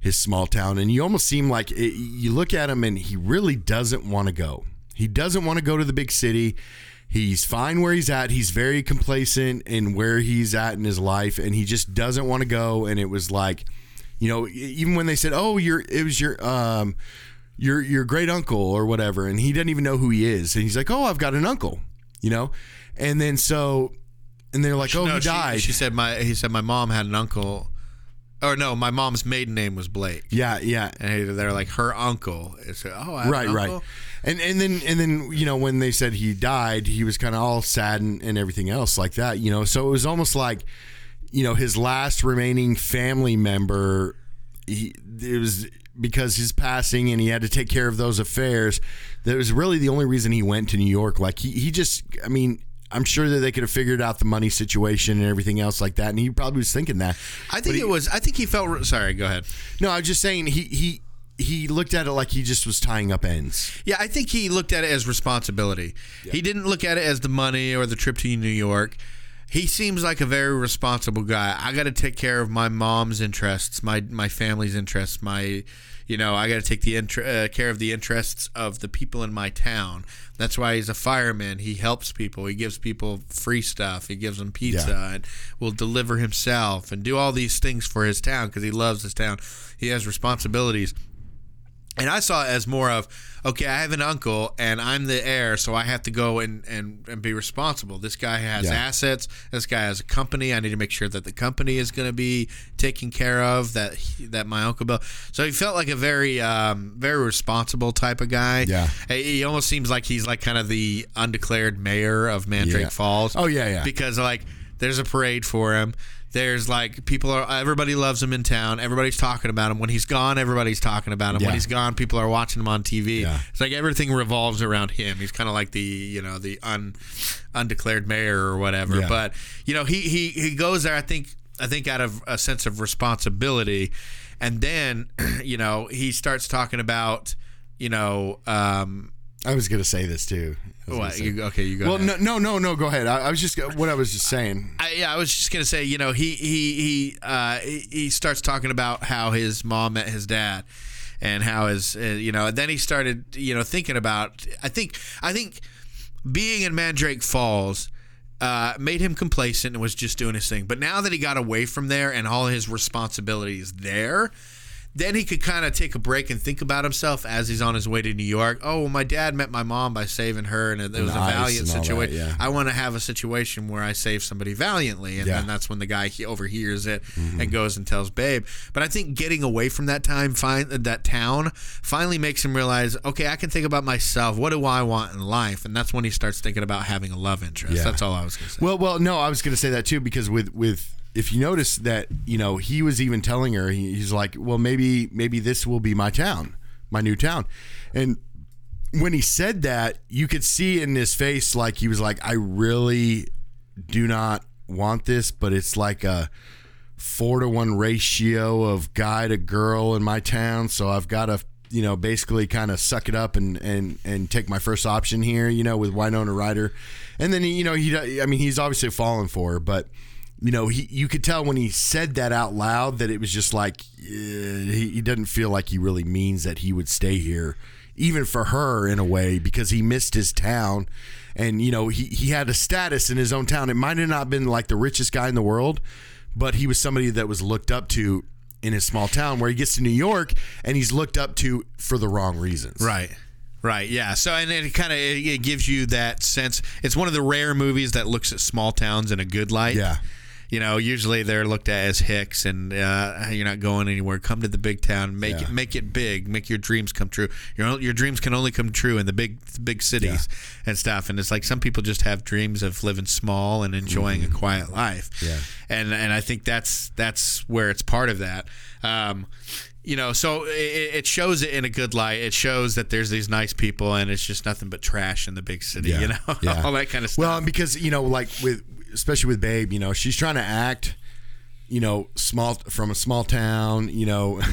his small town and you almost seem like it, you look at him and he really doesn't want to go. He doesn't want to go to the big city. He's fine where he's at. He's very complacent in where he's at in his life, and he just doesn't want to go. And it was like, you know, even when they said, "Oh, you're," it was your, um, your your great uncle or whatever, and he doesn't even know who he is, and he's like, "Oh, I've got an uncle," you know, and then so, and they're like, "Oh, no, he she, died." She said my. He said my mom had an uncle, or no, my mom's maiden name was Blake. yeah, yeah, And they're like her uncle. It's oh, right, right. And and then and then you know when they said he died, he was kind of all sad and, and everything else like that. You know, so it was almost like, you know, his last remaining family member. He it was because his passing and he had to take care of those affairs. That was really the only reason he went to New York. Like he he just, I mean. I'm sure that they could have figured out the money situation and everything else like that, and he probably was thinking that. I think he- it was. I think he felt. Sorry, go ahead. No, I was just saying he he he looked at it like he just was tying up ends. Yeah, I think he looked at it as responsibility. He didn't look at it as the money or the trip to New York. He seems like a very responsible guy. I got to take care of my mom's interests, my my family's interests, my you know, I got to take the inter- uh, care of the interests of the people in my town. That's why he's a fireman. He helps people. He gives people free stuff. He gives them pizza Yeah. and will deliver himself and do all these things for his town because he loves his town. He has responsibilities. And I saw it as more of, okay, I have an uncle and I'm the heir, so I have to go and, and, and be responsible. This guy has Yeah. assets. This guy has a company. I need to make sure that the company is going to be taken care of. That he, that my uncle built. So he felt like a very um, very responsible type of guy. Yeah. he he almost seems like he's like kind of the undeclared mayor of Mandrake Yeah. Falls. Oh, yeah, yeah. Because like there's a parade for him. There's like people are everybody loves him in town. Everybody's talking about him. When he's gone, everybody's talking about him. Yeah. When he's gone, people are watching him on TV. Yeah. It's like everything revolves around him. He's kind of like the you know the un undeclared mayor or whatever. Yeah. But you know he he he goes there. I think I think out of a sense of responsibility, and then (clears throat) you know he starts talking about you know um I was gonna say this too. What you, okay you go well, ahead. no, no, no, no. Go ahead. I, I was just what I was just saying. I, yeah, I was just gonna say, you know, he he he uh, he, he starts talking about how his mom met his dad, and how his uh, you know, and then he started you know thinking about. I think I think being in Mandrake Falls. Uh, made him complacent and was just doing his thing. But now that he got away from there and all his responsibilities there, then he could kind of take a break and think about himself as he's on his way to New York. Oh, well, my dad met my mom by saving her, and it, it was a valiant situation. yeah. I want to have a situation where I save somebody valiantly, and Yeah. then that's when the guy he overhears it Mm-hmm. and goes and tells Babe. But I think getting away from that time, find that town, finally makes him realize, okay, I can think about myself. What do I want in life? And that's when he starts thinking about having a love interest. Yeah. That's all I was going to say. Well, well, no, I was gonna say that too because with with if you notice that you know he was even telling her he, he's like, well, maybe maybe this will be my town, my new town, and when he said that, you could see in his face like he was like, I really do not want this, but it's like a four to one ratio of guy to girl in my town, so I've got to you know basically kind of suck it up and and and take my first option here, you know, with Winona Ryder, and then he, you know he I mean he's obviously fallen for her, but. You know, he you could tell when he said that out loud that it was just like eh, he, he doesn't feel like he really means that he would stay here, even for her in a way, because he missed his town, and you know he he had a status in his own town. It might have not been like the richest guy in the world, but he was somebody that was looked up to in his small town. Where he gets to New York and he's looked up to for the wrong reasons. right. Right. Yeah. So and it kind of it, it gives you that sense. It's one of the rare movies that looks at small towns in a good light. Yeah. You know, usually they're looked at as hicks, and uh, you're not going anywhere. Come to the big town, make Yeah. it, make it big, make your dreams come true. Your your dreams can only come true in the big big cities and stuff. And it's like some people just have dreams of living small and enjoying a quiet life. Mm-hmm. Yeah. And and I think that's that's where it's part of that. Um, you know, so it, it shows it in a good light. It shows that there's these nice people, and it's just nothing but trash in the big city. You know, (laughs) yeah. all that kind of stuff. Well, because you know, like with especially with Babe, you know, she's trying to act, you know, small from a small town, you know. (laughs)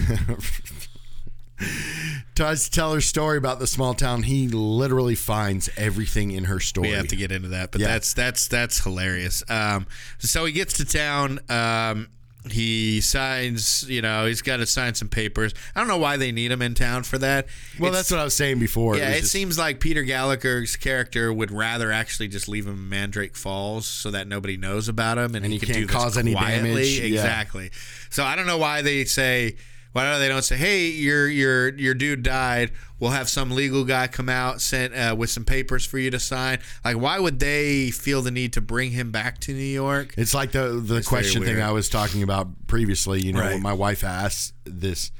Tries to tell her story about the small town. He literally finds everything in her story. we have to get into that, but Yeah. that's that's that's hilarious. Um, so he gets to town. Um, he signs. You know, he's got to sign some papers. I don't know why they need him in town for that. well, It's- that's what I was saying before. Yeah, was it just- seems like Peter Gallagher's character would rather actually just leave him in Mandrake Falls so that nobody knows about him and, And he, he can can't do cause any quietly. damage. Yeah. Exactly. So I don't know why they say why don't they don't say, "Hey, your your your dude died. We'll have some legal guy come out sent uh, with some papers for you to sign." Like, why would they feel the need to bring him back to New York? It's like the the question thing. I was talking about previously. You know, Right. when my wife asked this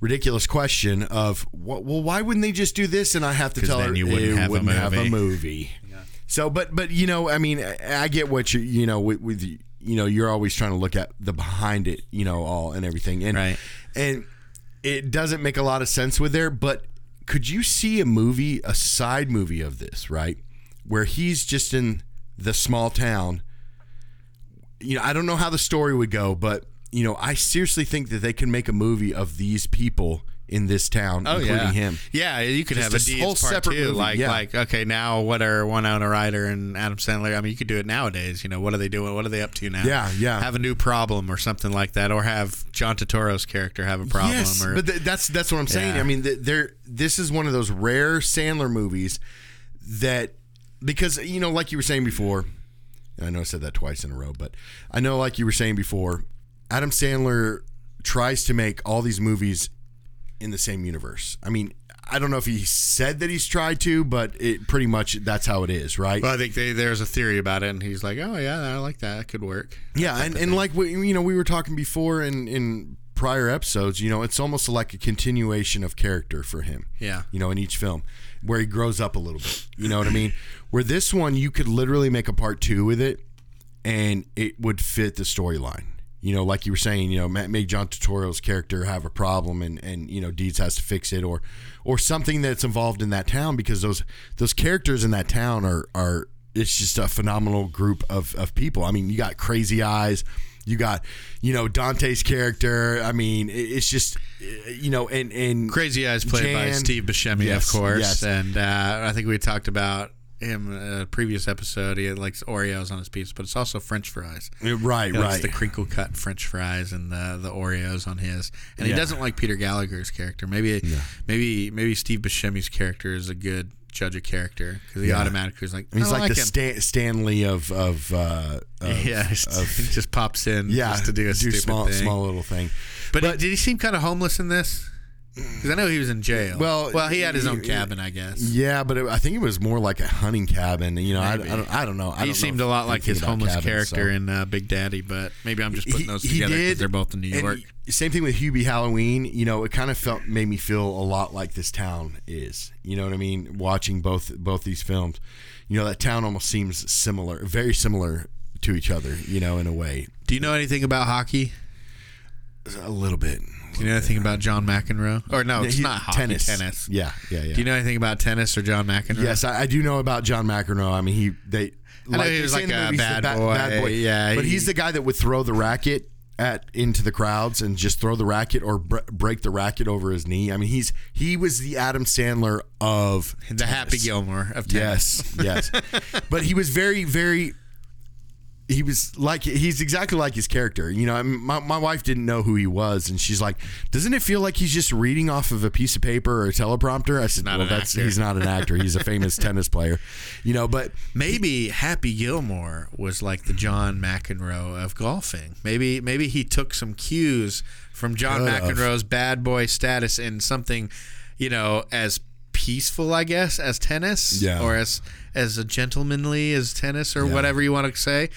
ridiculous question of, "Well, well, why wouldn't they just do this?" And I have to tell her you wouldn't have a wouldn't have a movie. movie. So, but but you know, I mean, I I get what you you know with, with you know you're always trying to look at the behind it, you know, all and everything, and Right. and it doesn't make a lot of sense with there, but. Could you see a movie, a side movie of this, right? Where he's just in the small town you know, I don't know how the story would go, but you know, I seriously think that they can make a movie of these people in this town, oh, including yeah, him. Yeah, you could Just have a whole separate two. movie, Like, yeah. like okay, now what are Winona Ryder and Adam Sandler? I mean, you could do it nowadays. You know, what are they doing? What are they up to now? Yeah, yeah. Have a new problem or something like that, or have John Turturro's character have a problem. yes, or, but th- that's that's what I'm saying. Yeah. I mean, th- there. This is one of those rare Sandler movies that because you know, like you were saying before, I know I said that twice in a row, but I know, like you were saying before, Adam Sandler tries to make all these movies in the same universe. I mean. I don't know if he said that he's tried to, but it pretty much that's how it is, right? well, I think they, there's a theory about it, and he's like, "Oh yeah, I like that. That could work." Yeah, and, and like we, you know, we were talking before in in prior episodes. You know, it's almost like a continuation of character for him. Yeah. you know, in each film where he grows up a little bit. You know what I mean? (laughs) Where this one, you could literally make a part two with it, and it would fit the storyline. You know, like you were saying, you know, make John Turturro's character have a problem, and and you know, Deeds has to fix it, or or something that's involved in that town because those those characters in that town are are it's just a phenomenal group of of people. I mean, you got Crazy Eyes. You got, you know, Dante's character. I mean, it's just, you know, and and Crazy Eyes played by Steve Buscemi, Yes, of course, yes. and uh, I think we talked about him in a previous episode. He likes Oreos on his pizza, but it's also French fries. right, He right. the crinkle cut French fries and the the Oreos on his, and he doesn't like Peter Gallagher's character. Maybe maybe maybe Steve Buscemi's character is a good judge of character because he Yeah. automatically is like, He's like, like the. Stan, Stanley of of, uh, (laughs) of yeah, he of- just pops in yeah, just to do a stupid small thing. small little thing. but, did he seem kind of homeless in this? Because I know he was in jail. Well, well, he had his own cabin, I guess. Yeah, but it, I think it was more like a hunting cabin. You know, I, I don't I don't know. I he don't seemed know a lot like his homeless cabins, character so. in uh, Big Daddy, but maybe I'm just putting those together because they're both in New York. he- same thing with Hubie Halloween. You know, it kind of felt made me feel a lot like this town is. You know what I mean? Watching both both these films, you know, that town almost seems similar, very similar to each other. You know, in a way, Do you know anything about hockey? a little bit. Do you know anything about John McEnroe? Or no, it's He- not hockey. tennis. Tennis. Yeah, yeah, yeah. Do you know anything about tennis or John McEnroe? Yes, I, I do know about John McEnroe. I mean, he they. I know he was like a movie, he's the bad boy. Yeah, but he- he's the guy that would throw the racket at into the crowds and just throw the racket or br- break the racket over his knee. I mean, he's he was the Adam Sandler of the Happy. Gilmore of tennis. Yes, yes. (laughs) but he was very, very. He was like he's exactly like his character. You know, I mean, my my wife didn't know who he was, and she's like, "Doesn't it feel like he's just reading off of a piece of paper or a teleprompter?" I said, not "Well, that's actor." he's not an actor. He's a (laughs) famous tennis player." You know, but Maybe Happy Gilmore was like the John McEnroe of golfing. Maybe maybe he took some cues from John. McEnroe's bad boy status in something, you know, as peaceful, I guess, as tennis, Yeah. or as as a gentlemanly as tennis, or whatever you want to say.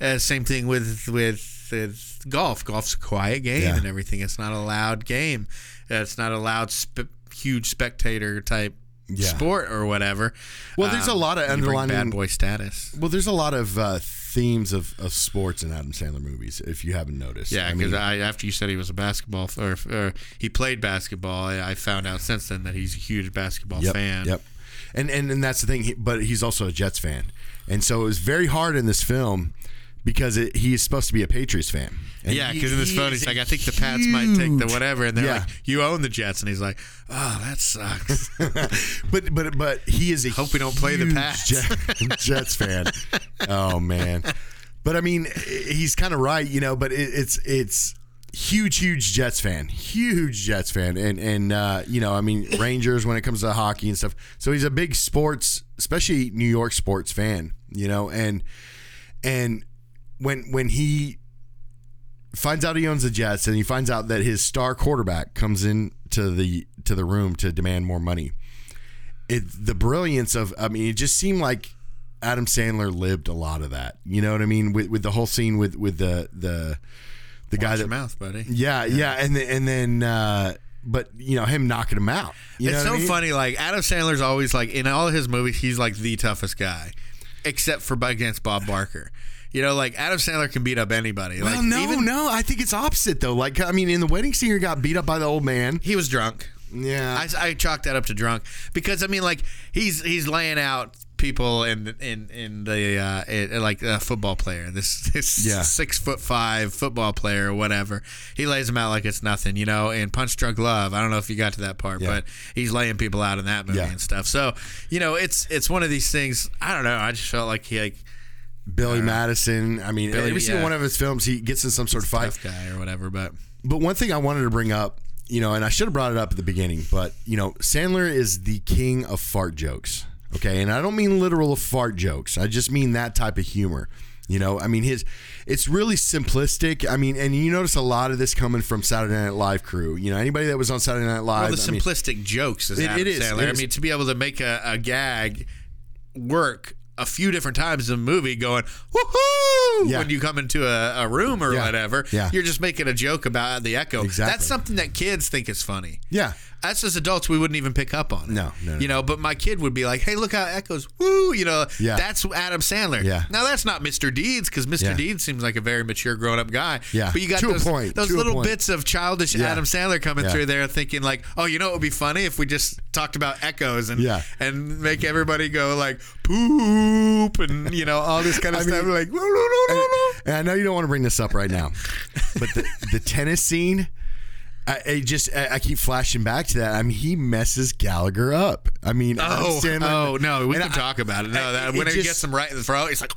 Uh, same thing with with, with golf. Golf's a quiet game Yeah. and everything. It's not a loud game. Uh, it's not a loud, sp- huge spectator type Yeah. sport or whatever. Well, there's a lot of underlining- bad boy status. Well, there's a lot of uh, themes of, of sports in Adam Sandler movies, if you haven't noticed. Yeah, I because mean, I, after you said he was a basketball or, or he played basketball, I, I found out since then that he's a huge basketball yep, fan. Yep. And, and and that's the thing. He, but he's also a Jets fan, and so it was very hard in this film because it, he's supposed to be a Patriots fan. And Yeah, because in this he phone he's like, I think the Pats might take the whatever, and they're Yeah. like, you own the Jets, and he's like, oh, that sucks. (laughs) but but but he is a Hope we don't play the Pats. Jet- (laughs) Jets fan. Oh man, but I mean, he's kind of right, you know. But it, it's it's huge, huge Jets fan, huge Jets fan, and and uh, you know, I mean, (laughs) Rangers when it comes to hockey and stuff. So he's a big sports, especially New York sports fan, you know, and and when when he finds out he owns the Jets and he finds out that his star quarterback comes in to the to the room to demand more money. It the brilliance of I mean it just seemed like Adam Sandler lived a lot of that. You know what I mean with with the whole scene with with the the the guy Watch that your mouth, buddy. yeah, yeah and then, and then uh but you know him knocking him out. You it's so I mean? funny. Like Adam Sandler's always like in all his movies, he's like the toughest guy, except for against Bob Barker. You know, like Adam Sandler can beat up anybody. Well, like no, even no. I think it's opposite though. Like, I mean, in the wedding singer, got beat up by the old man. he was drunk. Yeah, I, I chalked that up to drunk because I mean, like he's he's laying out people in in in the uh, it, like a football player. This this Yeah. six foot five football player or whatever. He lays them out like it's nothing, you know. And Punch Drunk Love. I don't know if you got to that part, Yeah. but he's laying people out in that movie Yeah. and stuff. So you know, it's it's one of these things. I don't know. I just felt like he like Billy Madison. I mean, Billy- every single yeah. one of his films, he gets in some sort of fight. tough guy or whatever. But But one thing I wanted to bring up, you know, and I should have brought it up at the beginning, but you know, Sandler is the king of fart jokes. Okay, and I don't mean literal fart jokes. I just mean that type of humor. You know, I mean his it's really simplistic. I mean, and you notice a lot of this coming from Saturday Night Live crew. You know, anybody that was on Saturday Night Live. well, the I mean- simplistic jokes is It- Adam it is, Sandler. it I mean, to be able to make a, a gag work a few different times in a movie, going woohoo Yeah. when you come into a, a room or Yeah. whatever. Yeah. You're just making a joke about the echo. Exactly. That's something that kids think is funny. yeah, Us as adults, we wouldn't even pick up on it. No, no, no. You know, but my kid would be like, "Hey, look how echoes! Woo!" You know, Yeah. that's Adam Sandler. Yeah. Now that's not Mr. Deeds because Mr. Yeah. Deeds seems like a very mature, grown-up guy. Yeah. But you got To a those, point, those little point. bits of childish Yeah. Adam Sandler coming through there, thinking like, "Oh, you know, it would be funny if we just talked about echoes and Yeah. and make everybody go like poop and you know all this kind of I stuff." mean- like, "No, no, no, no, no." And I know you don't want to bring this up right now, but the, the tennis scene, I, I just I, I keep flashing back to that. I mean, he messes Gallagher up. I mean, Oh, oh no, we can I- talk about it. No, that it when he just- gets him right in the throat, he's like,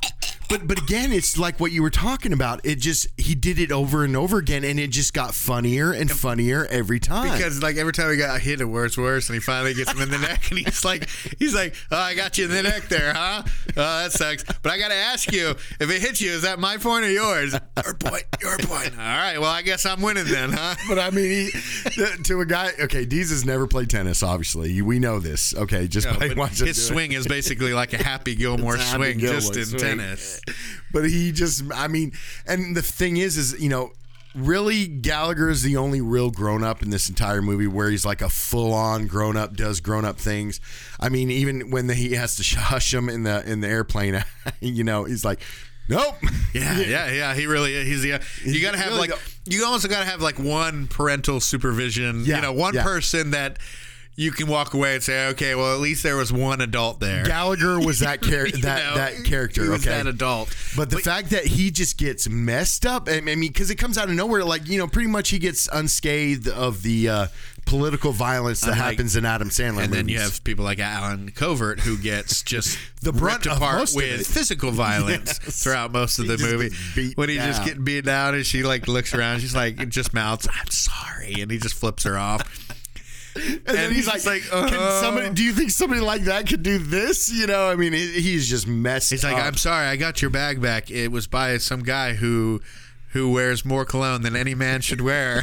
But but again, it's like what you were talking about. It just he did it over and over again, and it just got funnier and funnier every time. Because like every time he got hit, it worse, worse, and he finally gets him in the neck, and he's like, he's like, oh, I got you in the neck there, huh? Oh, that sucks. But I got to ask you, if it hits you, is that my point or yours? Your point, your point. (laughs) All right, well, I guess I'm winning then, huh? (laughs) But I mean, he, to a guy, okay, Deeds has never played tennis. Obviously, we know this. Okay, just No, by watching his do it. swing is basically like a Happy Gilmore a Happy swing, Gilmore just in swing. tennis. (laughs) But he just, I mean, and the thing is, is you know, really Gallagher is the only real grown up in this entire movie where he's like a full on grown up, does grown up things. I mean, even when the, he has to (laughs) hush him in the in the airplane, (laughs) you know, he's like, nope. Yeah, yeah, yeah. He really he's the. You got to have really like you also got to have like one parental supervision. Yeah, you know, one yeah. person that you can walk away and say, okay, well, at least there was one adult there. Gallagher was that char- (laughs) You that know, that character. he was okay, that adult. But the fact that he just gets messed up, I mean, because it comes out of nowhere, like you know, pretty much he gets unscathed of the uh, political violence that Unlike- happens in Adam Sandler. And then you have people like Allen Covert who gets (laughs) just The brunt apart with it. physical (laughs) violence Yes. throughout most of He the movie. when he's just getting beat down and she like looks around, she's like just mouths, "I'm sorry," and he just flips her off. And, then he's he's like, like, can uh-huh. somebody? Do you think somebody like that could do this? You know, I mean, he's just messed. He's like, "I'm sorry, I got your bag back. It was by some guy who." Who wears more cologne than any man should wear?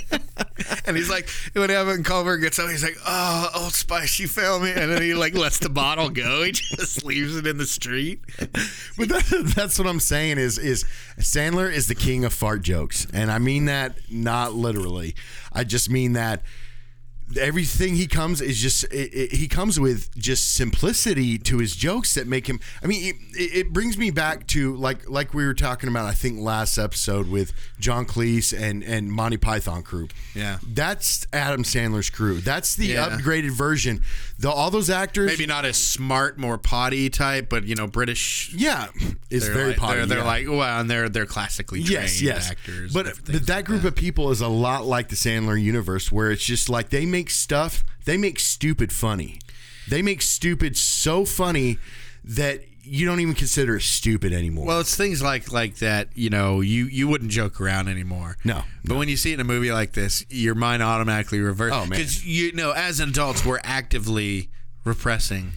(laughs) and he's like, when Evan Culver gets up, he's like, "Oh, Old Spice, you failed me," and then he like lets the bottle go. (laughs) He just leaves it in the street. But that, that's what I'm saying is is Sandler is the king of fart jokes, and I mean that not literally. I just mean that everything he comes is just it, it, he comes with just simplicity to his jokes that make him. I mean, it, it brings me back to like like we were talking about. I think last episode with John Cleese and and Monty Python crew. Yeah. that's Adam Sandler's crew. That's the Yeah. upgraded version. The, all those actors, Maybe not as smart, more potty type, but you know, British. yeah, is very like, potty. They're, they're yeah. like well, and they're they're classically trained yes, yes. actors. But, but that like group of people is a lot like the Sandler universe, where it's just like they make stuff, they make stupid funny. They make stupid so funny that you don't even consider it stupid anymore. Well, it's things like like that. You know, you you wouldn't joke around anymore. No, but when you see it in a movie like this, your mind automatically reverts. Oh, man. because you know, as adults, we're actively repressing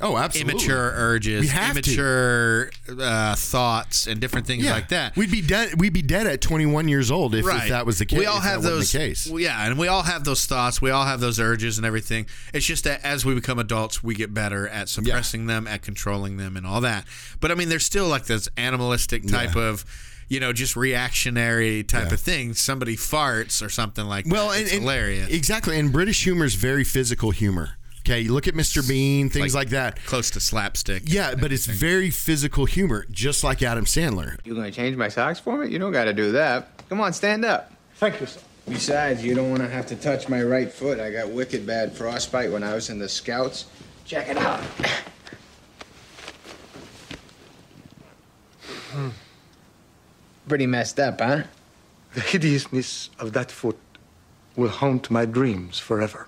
oh, absolutely. immature urges, We have immature uh, thoughts, and different things yeah. like that. We'd be dead. We'd be dead at 21 years old if, if that was the case. We all have those. Case. yeah, and we all have those thoughts. We all have those urges and everything. It's just that as we become adults, we get better at suppressing them, at controlling them, and all that. But I mean, there's still like this animalistic type Yeah. of. You know, just reactionary type Yeah. of thing. Somebody farts or something like Well, that. and, It's and- hilarious. Exactly, and British humor is very physical humor. Okay, you look at Mr. Bean, things like, that. Close to slapstick. Yeah, but it's very physical humor, just like Adam Sandler. You gonna change my socks for me? You don't gotta do that. Come on, stand up. Thank you, sir. Besides, you don't wanna have to touch my right foot. I got wicked bad frostbite when I was in the scouts. Check it out. Pretty messed up, huh? The hideousness of that foot will haunt my dreams forever.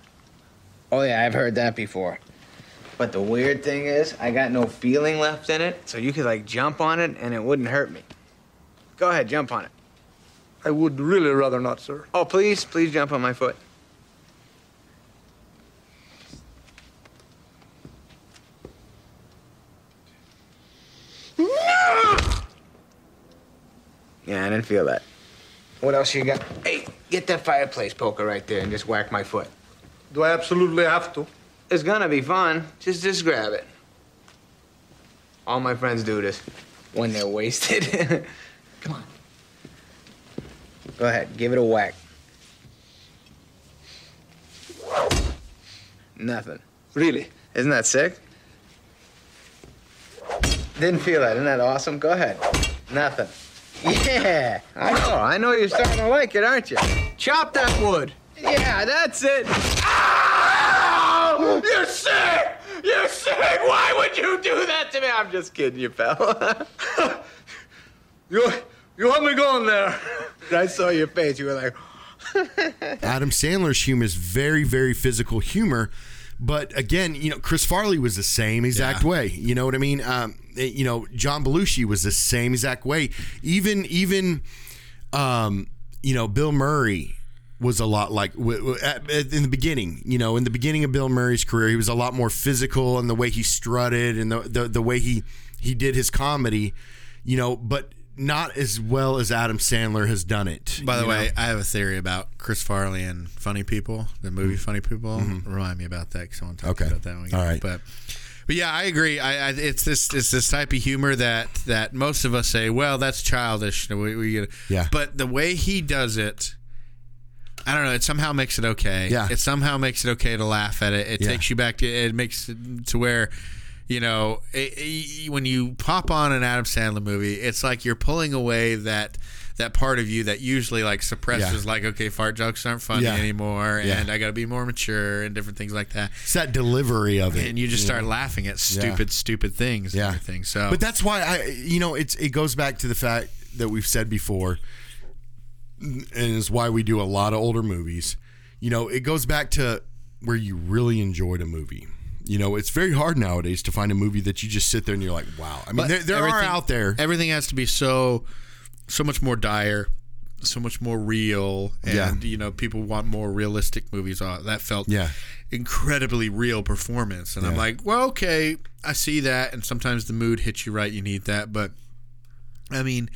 Oh yeah, I've heard that before. But the weird thing is, I got no feeling left in it, so you could like jump on it and it wouldn't hurt me. Go ahead, jump on it. I would really rather not, sir. Oh, please, please jump on my foot. Yeah, I didn't feel that. What else you got? Hey, get that fireplace poker right there and just whack my foot. Do I absolutely have to? It's gonna be fun. Just just grab it. All my friends do this when they're wasted. (laughs) Come on. Go ahead, give it a whack. Nothing. Really? Isn't that sick? Didn't feel that. Isn't that awesome? Go ahead. Nothing. Yeah, I know. I know you're starting to like it, aren't you? Chop that wood. Yeah, that's it. Ow! You're sick! You're sick! Why would you do that to me? I'm just kidding you, pal. (laughs) You, you want me going there? (laughs) I saw your face. You were like, (laughs) Adam Sandler's humor is very, very physical humor. But again, you know, Chris Farley was the same exact Yeah. way. You know what I mean? Um, you know, John Belushi was the same exact way. Even, even, um, you know, Bill Murray was a lot like w- w- at, in the beginning. You know, in the beginning of Bill Murray's career, he was a lot more physical and the way he strutted and the the, the way he he did his comedy. You know, but not as well as Adam Sandler has done it. By the way, know? I have a theory about Chris Farley and Funny People, the movie Funny People. Remind me about that because I want to talk Mm-hmm. Okay. about that one. Again. All right. but but yeah, I agree. I, I it's this it's this type of humor that that most of us say, well, that's childish. We, we, Yeah. But the way he does it. I don't know. It somehow makes it okay. Yeah. It somehow makes it okay to laugh at it. It Yeah. takes you back to. It makes it to where, you know, it, it- when you pop on an Adam Sandler movie, it's like you're pulling away that that part of you that usually like suppresses, Yeah. like, okay, fart jokes aren't funny Yeah. anymore, Yeah. and I got to be more mature and different things like that. it's that delivery of it. And you just start laughing at stupid, stupid things Yeah. and everything. So, But that's why I, you know, it's it goes back to the fact that we've said before, and is why we do a lot of older movies. You know, it goes back to where you really enjoyed a movie. You know, it's very hard nowadays to find a movie that you just sit there and you're like, wow. I mean, But there, there are out there. Everything has to be so so much more dire, so much more real, and Yeah. you know people want more realistic movies. Uh, that felt Yeah. incredibly real performance, and I'm like, well, okay, I see that, and sometimes the mood hits you right. You need that, but I mean.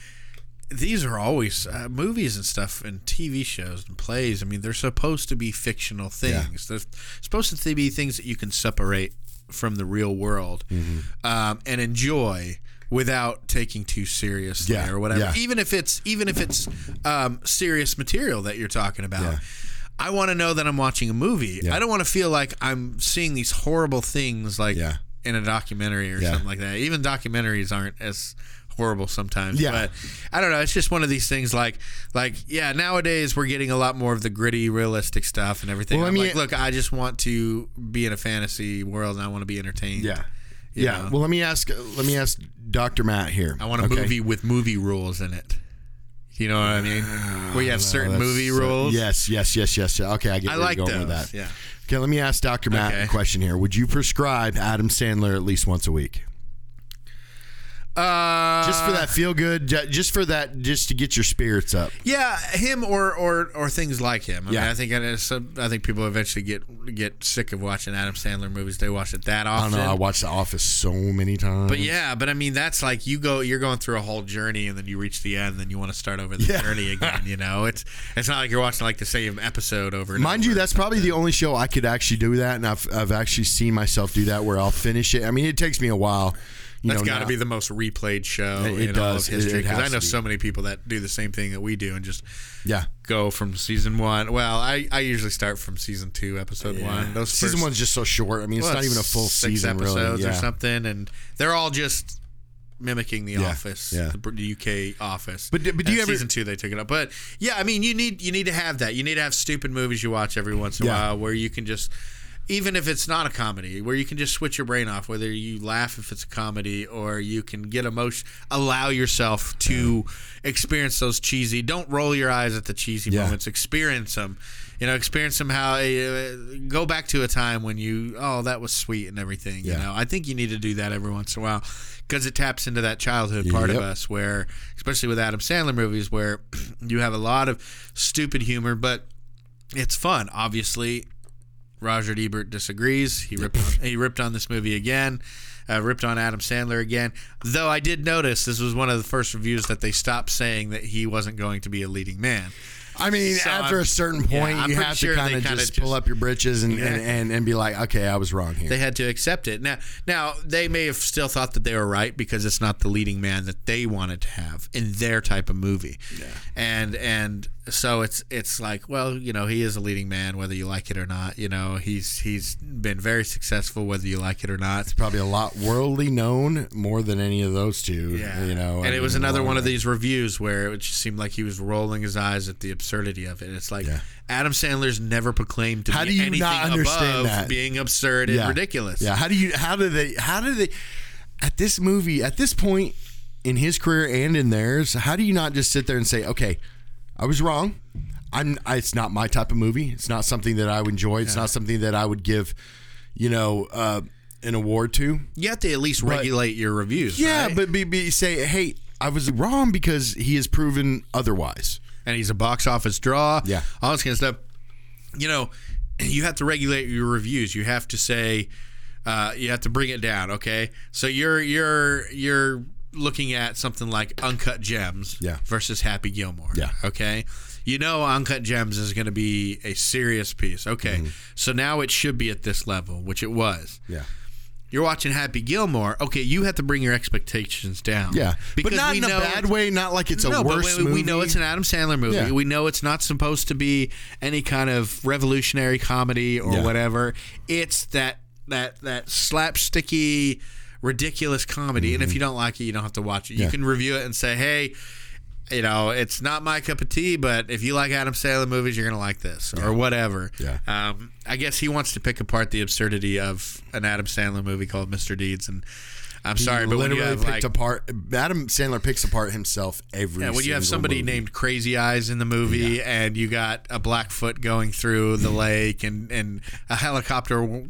These are always uh, movies and stuff and TV shows and plays. I mean, they're supposed to be fictional things. Yeah. They're supposed to be things that you can separate from the real world Mm-hmm. um, and enjoy without taking too seriously Yeah, or whatever. yeah. Even if it's even if it's um, serious material that you're talking about. I want to know that I'm watching a movie. I don't want to feel like I'm seeing these horrible things like in a documentary or something like that. Even documentaries aren't as horrible sometimes. Yeah. But I don't know. It's just one of these things like like yeah, nowadays we're getting a lot more of the gritty, realistic stuff and everything. Well, I mean- like, look, I just want to be in a fantasy world and I want to be entertained. Yeah. Yeah. know? Well, let me ask. Let me ask Dr. Matt here. I want a Okay? movie with movie rules in it. You know what I mean? Where you have certain movie uh, rules. yes, yes, yes, yes. Okay, I get I like going those. with that. Yeah. Okay, let me ask Dr. Matt Okay. a question here. Would you prescribe Adam Sandler at least once a week? Uh, Just for that feel good, just for that, just to get your spirits up. Yeah, him or or or things like him. I Yeah. mean, I think it's, I think people eventually get get sick of watching Adam Sandler movies. They watch it that I often. don't know. I watch The Office so many times. But yeah, but I mean that's like you go you're going through a whole journey and then you reach the end and then you want to start over the Yeah. journey again, you know. It's it's not like you're watching like the same episode over and Mind over. you, that's probably the only show I could actually do that, and I've I've actually seen myself do that where I'll finish it. I mean, it takes me a while. That's got to be the most replayed show It- it in all of history because I know so many people that do the same thing that we do and just yeah. go from season one. Well, I, I usually start from season two, episode one. Those Season first- one's just so short. I mean, it's well, not even a full six season, episodes really. Yeah. or something, and they're all just mimicking the Yeah, Office, yeah. the, the UK Office. But but do you ever- season two they took it up? But yeah, I mean, you need you need to have that. You need to have stupid movies you watch every once in a while where you can just. Even if it's not a comedy, where you can just switch your brain off, whether you laugh if it's a comedy or you can get emotion, allow yourself to experience those cheesy. Don't roll your eyes at the cheesy Yeah. moments. Experience them. You know, experience them. How uh, go back to a time when you, oh, that was sweet and everything. You know, I think you need to do that every once in a while because it taps into that childhood part Yep. of us, where, especially with Adam Sandler movies, where (clears throat) you have a lot of stupid humor, but it's fun. Obviously, Roger Ebert disagrees. He ripped on, he ripped on this movie again, uh, ripped on Adam Sandler again. Though I did notice this was one of the first reviews that they stopped saying that he wasn't going to be a leading man. I mean, So after I'm- a certain point, I'm you have sure to kind of kinda just pull up your britches and, and, and, and be like, okay, I was wrong here. They had to accept it. Now, now they may have still thought that they were right because it's not the leading man that they wanted to have in their type of movie. Yeah. And and so it's it's like, well, you know, he is a leading man whether you like it or not. You know, he's he's been very successful whether you like it or not. It's Probably a lot worldly known more than any of those two. Yeah, you know, and I it was another one of these reviews where it just seemed like he was rolling his eyes at the absurdity of it. It's like Yeah. Adam Sandler's never proclaimed to How be do you anything not understand above that? being absurd and Yeah. ridiculous. Yeah, how do you? How do they? How do they? At this movie, at this point in his career and in theirs, how do you not just sit there and say, okay, I was wrong. I'm. I, it's not my type of movie. It's not something that I would enjoy. It's not something that I would give, you know, uh, an award to. You have to at least regulate your reviews. Yeah, right? but be, be, say, hey, I was wrong because he has proven otherwise. And he's a box office draw. Yeah. all this kind of stuff. You know, you have to regulate your reviews. You have to say, uh, you have to bring it down. Okay, so you're you're you're looking at something like Uncut Gems Yeah. versus Happy Gilmore. Yeah. Okay. You know, Uncut Gems is going to be a serious piece. Okay. So now it should be at this level, which it was. Yeah. You're watching Happy Gilmore. Okay, you have to bring your expectations down. Yeah, because but not we in a bad way. Not like it's a worse but we, we know it's an Adam Sandler movie. Yeah. We know it's not supposed to be any kind of revolutionary comedy or Yeah. whatever. It's that that that slapsticky, ridiculous comedy. And if you don't like it, you don't have to watch it. You Mm-hmm. Yeah. can review it and say, "Hey, you know, it's not my cup of tea, but if you like Adam Sandler movies, you're gonna like this or whatever." Yeah. Um, I guess he wants to pick apart the absurdity of an Adam Sandler movie called Mr. Deeds, and I'm sorry, but when you literally have picked like apart. Adam Sandler picks apart himself every. yeah, when you have somebody movie. named Crazy Eyes in the movie, and you got a Blackfoot going through the (laughs) lake, and and a helicopter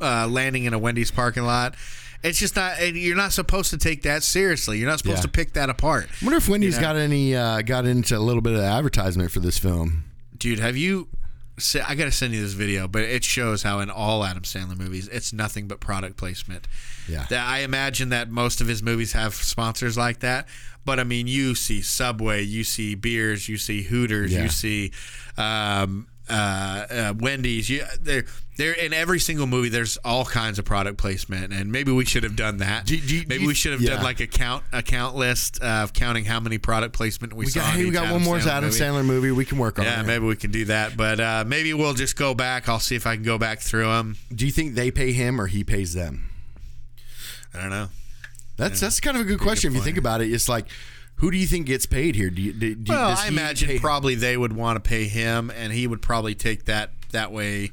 uh, landing in a Wendy's parking lot, it's just not. and You're not supposed to take that seriously. You're not supposed Yeah. to pick that apart, I wonder if Wendy's You know? got any uh, got into a little bit of advertisement for this film. dude. Have you I got to send you this video, but it shows how in all Adam Sandler movies, it's nothing but product placement. Yeah. That I imagine that most of his movies have sponsors like that. But I mean, you see Subway, you see beers, you see Hooters, Yeah. you see um, uh, uh, Wendy's. You, they're, they're in every single movie. There's all kinds of product placement, and maybe we should have done that. Do- do- do maybe you- we should have yeah. done like a count a count list of counting how many product placement we, We saw. got, hey, we got Adam one more Sandler Adam movie. Sandler movie we can work on. Yeah, it. maybe we can do that. But uh, maybe we'll just go back. I'll see if I can go back through them. Do you think they pay him or he pays them? I don't know. That's that's kind of a good question if you think about it. It's like, who do you think gets paid here? Do you, do, do, Well, I imagine probably they would want to pay him, and he would probably take that that way.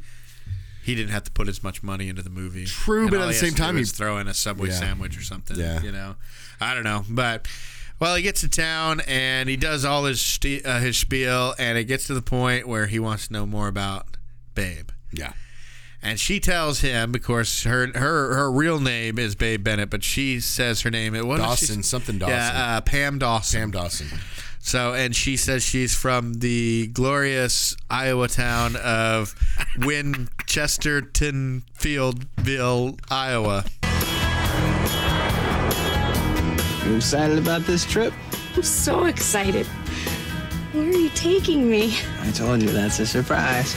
He didn't have to put as much money into the movie. True, And but at the same time, is he- throw in a Subway Yeah. sandwich or something. Yeah. you know, I don't know, but well, he gets to town and he does all his st- uh, his spiel, and it gets to the point where he wants to know more about Babe. Yeah. And she tells him, of course, her her her real name is Babe Bennett, but she says her name. it was Dawson, something Dawson. Yeah, uh, Pam Dawson. Sam Dawson. So, and she says she's from the glorious Iowa town of Winchesterton Fieldville, Iowa. You excited about this trip? I'm so excited. Where are you taking me? I told you that's a surprise.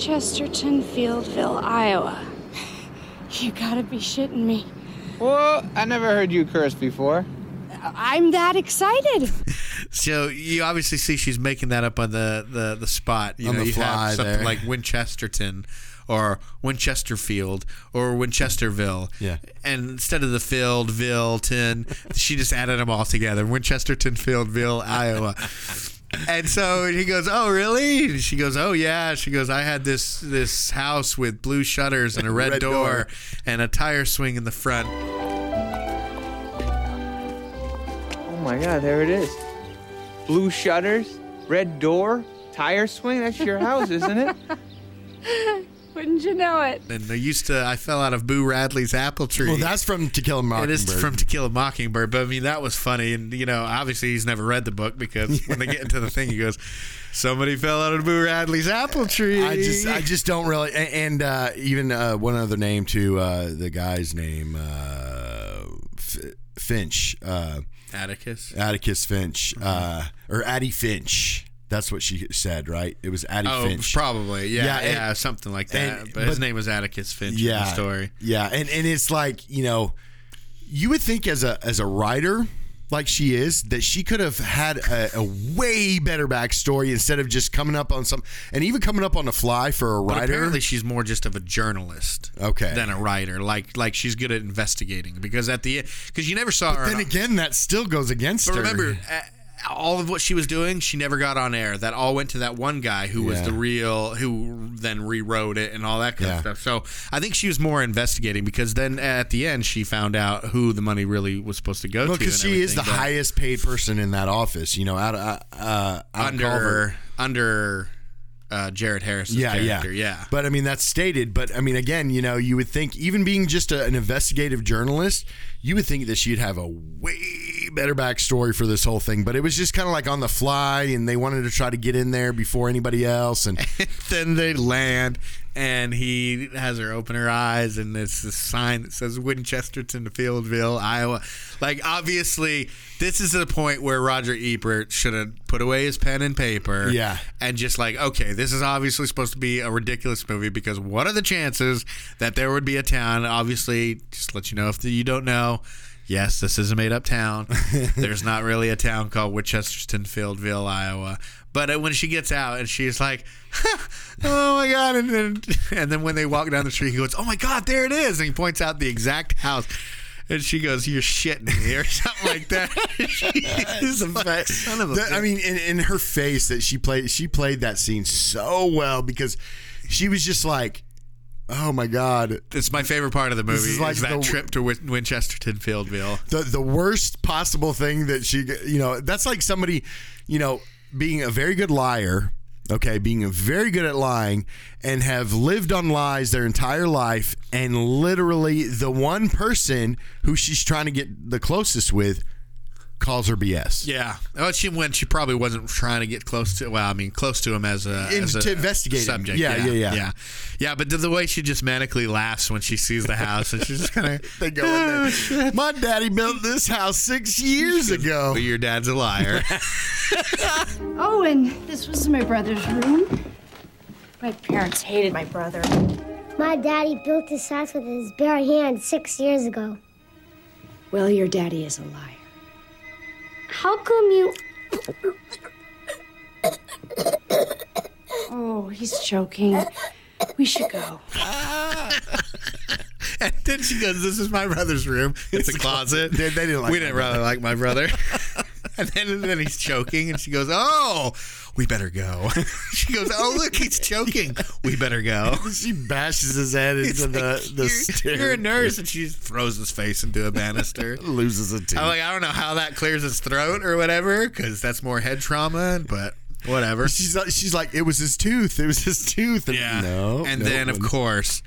Winchesterton Fieldville, Iowa. (laughs) You gotta be shitting me. well, I never heard you curse before. I'm that excited. (laughs) So you obviously see she's making that up on the the, the spot. You On know, the you fly have something there. like Winchesterton or Winchesterfield or Winchesterville. Yeah. And instead of the field, Villeton, she just added them all together. Winchesterton, Fieldville, Iowa. And so he goes, "Oh, really?" And she goes, "Oh, yeah." She goes, "I had this this house with blue shutters and a (laughs) red, Red door, door. and a tire swing in the front." Oh my god, there it is. Blue shutters, red door, tire swing. That's your house, isn't it? (laughs) Wouldn't you know it? And I used to, I fell out of Boo Radley's apple tree. Well, that's from To Kill a Mockingbird. is from To Kill a Mockingbird, but I mean that was funny, and you know, obviously he's never read the book because (laughs) when they get into the thing, he goes, "Somebody fell out of Boo Radley's apple tree." I just, I just don't really. a- And uh, even uh, one other name to uh, the guy's name, uh, F- Finch, uh, Atticus. Atticus Finch, uh, or Addie Finch. That's what she said, right? It was Addie Oh, Finch. probably, yeah, Yeah, yeah, and- something like that. and- but, his name was Atticus Finch yeah, in the story. Yeah, and and it's like you know, you would think as a as a writer like she is that she could have had a, a way better backstory instead of just coming up on some and even coming up on the fly for a But writer. apparently, she's more just of a journalist, Okay. than a writer. Like, like she's good at investigating because at the end, because you never saw her. then again, that still goes against But her. remember, (laughs) all of what she was doing, she never got on air. That all went to that one guy who was Yeah. the real, who then rewrote it and all that kind Yeah. of stuff. So I think she was more investigating because then at the end she found out who the money really was supposed to go well, to. because she is the but highest paid person in that office. You know, out uh, uh, out under under uh, Jared Harris's yeah, character. yeah, Yeah. But I mean, that's stated. But I mean, again, you know, you would think, even being just a, an investigative journalist, you would think that she'd have a way better backstory for this whole thing. But it was just kind of like on the fly, and they wanted to try to get in there before anybody else. And (laughs) then they land and he has her open her eyes and it's a sign that says Winchesterton to Fieldville, Iowa. Like obviously this is the point where Roger Ebert should have put away his pen and paper. Yeah. And just like, okay, this is obviously supposed to be a ridiculous movie because what are the chances that there would be a town? Obviously, just let you know if you don't know. Yes, this is a made up town. (laughs) There's not really a town called Winchesterton, Fieldville, Iowa. But uh, when she gets out and she's like, "Oh my god!" and then and then when they walk down the street, he goes, "Oh my god, there it is!" and he points out the exact house. And she goes, "You're shitting me," or something like that. (laughs) (laughs) She's like, son of a That- I mean, in, in her face that she played, she played that scene so well because she was just like, "Oh my god." it's my favorite part of the movie. is Is, like that the- trip to Win- Winchesterton, Fieldville. the the worst possible thing that she you know that's like somebody you know being a very good liar okay, being very good at lying and have lived on lies their entire life. And literally, the one person who she's trying to get the closest with calls her BS. Yeah. Oh, she when she probably wasn't trying to get close to. Well, I mean, close to him as a, In- as a to investigate him. subject. Yeah, yeah, yeah. yeah, yeah. But the, the way she just manically laughs when she sees the house, and she's just kind of (laughs) They go in there. Oh, my daddy built this house six years ago. Well, your dad's a liar. (laughs) Oh, and this was my brother's room. My parents hated my brother. My daddy built this house with his bare hands six years ago. Well, your daddy is a liar. How come you. Oh, he's choking. We should go. (laughs) and then she goes, "This is my brother's room. It's, a closet." They- they didn't like we didn't really like my brother. (laughs) and then and then he's choking, and she goes, "Oh, we better go." (laughs) she goes, "Oh, look, he's (laughs) choking. We better go." (laughs) She bashes his head into like, the, the you're, stair. you're a nurse, and she throws his face into a banister. Loses a tooth. I'm like, I don't know how that clears his throat or whatever, because that's more head trauma. But whatever. She's like, she's like, it was his tooth. It was his tooth. And Yeah. No. And no, then, of course,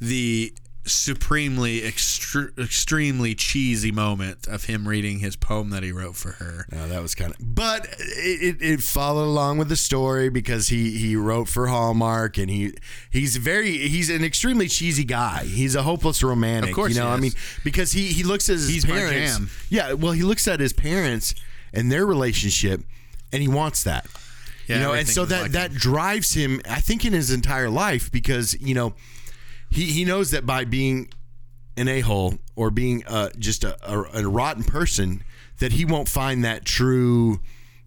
the supremely, extre- extremely cheesy moment of him reading his poem that he wrote for her. No, that was kind of. But it, it, it followed along with the story because he he wrote for Hallmark and he he's very he's an extremely cheesy guy. He's a hopeless romantic. Of course you know. I mean, because he he looks at his He's parents. Yeah. Well, he looks at his parents and their relationship, and he wants that. Yeah, you know, and so that like that drives him. I think in his entire life because you know he he knows that by being an a hole or being uh, just a, a, a rotten person that he won't find that true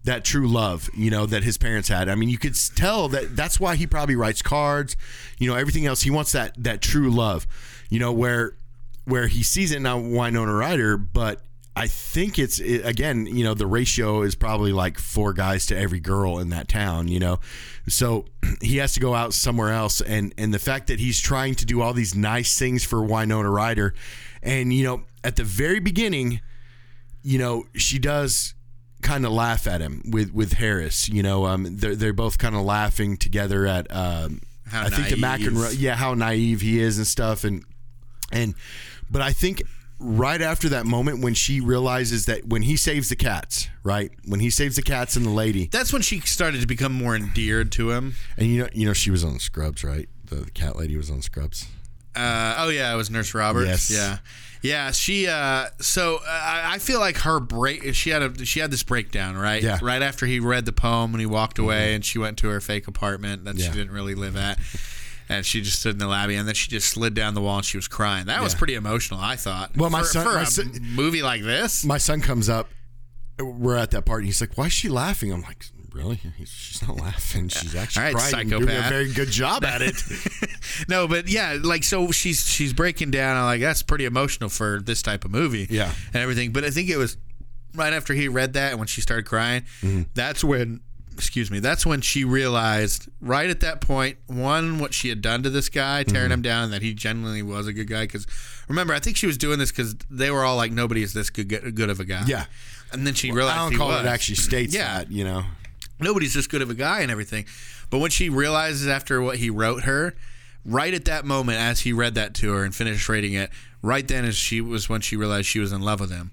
that true love you know that his parents had. I mean you could tell that that's why he probably writes cards you know everything else. He wants that that true love you know where where he sees it now winona ryder but i think it's it, again you know the ratio is probably like four guys to every girl in that town you know so (clears throat) he has to go out somewhere else and and the fact that he's trying to do all these nice things for winona ryder and you know at the very beginning you know, she does kind of laugh at him with with Harris. You know, um, they're they're both kind of laughing together at um, How I think the naive. McEnroe, yeah, how naive he is and stuff, and and but I think right after that moment when she realizes that when he saves the cats, right, when he saves the cats and the lady, That's when she started to become more endeared to him. and you know, you know, she was on Scrubs, right? The, the cat lady was on Scrubs. Uh, oh yeah, it was Nurse Roberts. Yes. Yeah, yeah. She. Uh, so uh, I feel like her break. She had a. She had this breakdown, right? Yeah. Mm-hmm. Right after he read the poem and he walked away, and she went to her fake apartment that Yeah. she didn't really live at. And she just stood in the lobby, and then she just slid down the wall, and she was crying. That was pretty emotional, I thought. Well, my for, son- for my a son- movie like this, My son comes up. We're at that part, and he's like, "Why is she laughing?" I'm like, "Really? She's not laughing. She's actually All right, crying. Doing a very good job at it." (laughs) (laughs) no, but yeah, like so she's she's breaking down. I'm like that's pretty emotional for this type of movie. Yeah. and everything. But I think it was right after he read that and when she started crying. Mm-hmm. That's when, excuse me, that's when she realized right at that point one what she had done to this guy, tearing Mm-hmm. him down, that he genuinely was a good guy. Because remember, I think she was doing this because they were all like nobody is this good good of a guy. Yeah. and then she realized I don't call it actually states Yeah. that, you know. nobody's this good of a guy and everything. But when she realizes after what he wrote her, right at that moment, as he read that to her and finished reading it, right then as she was when she realized she was in love with him.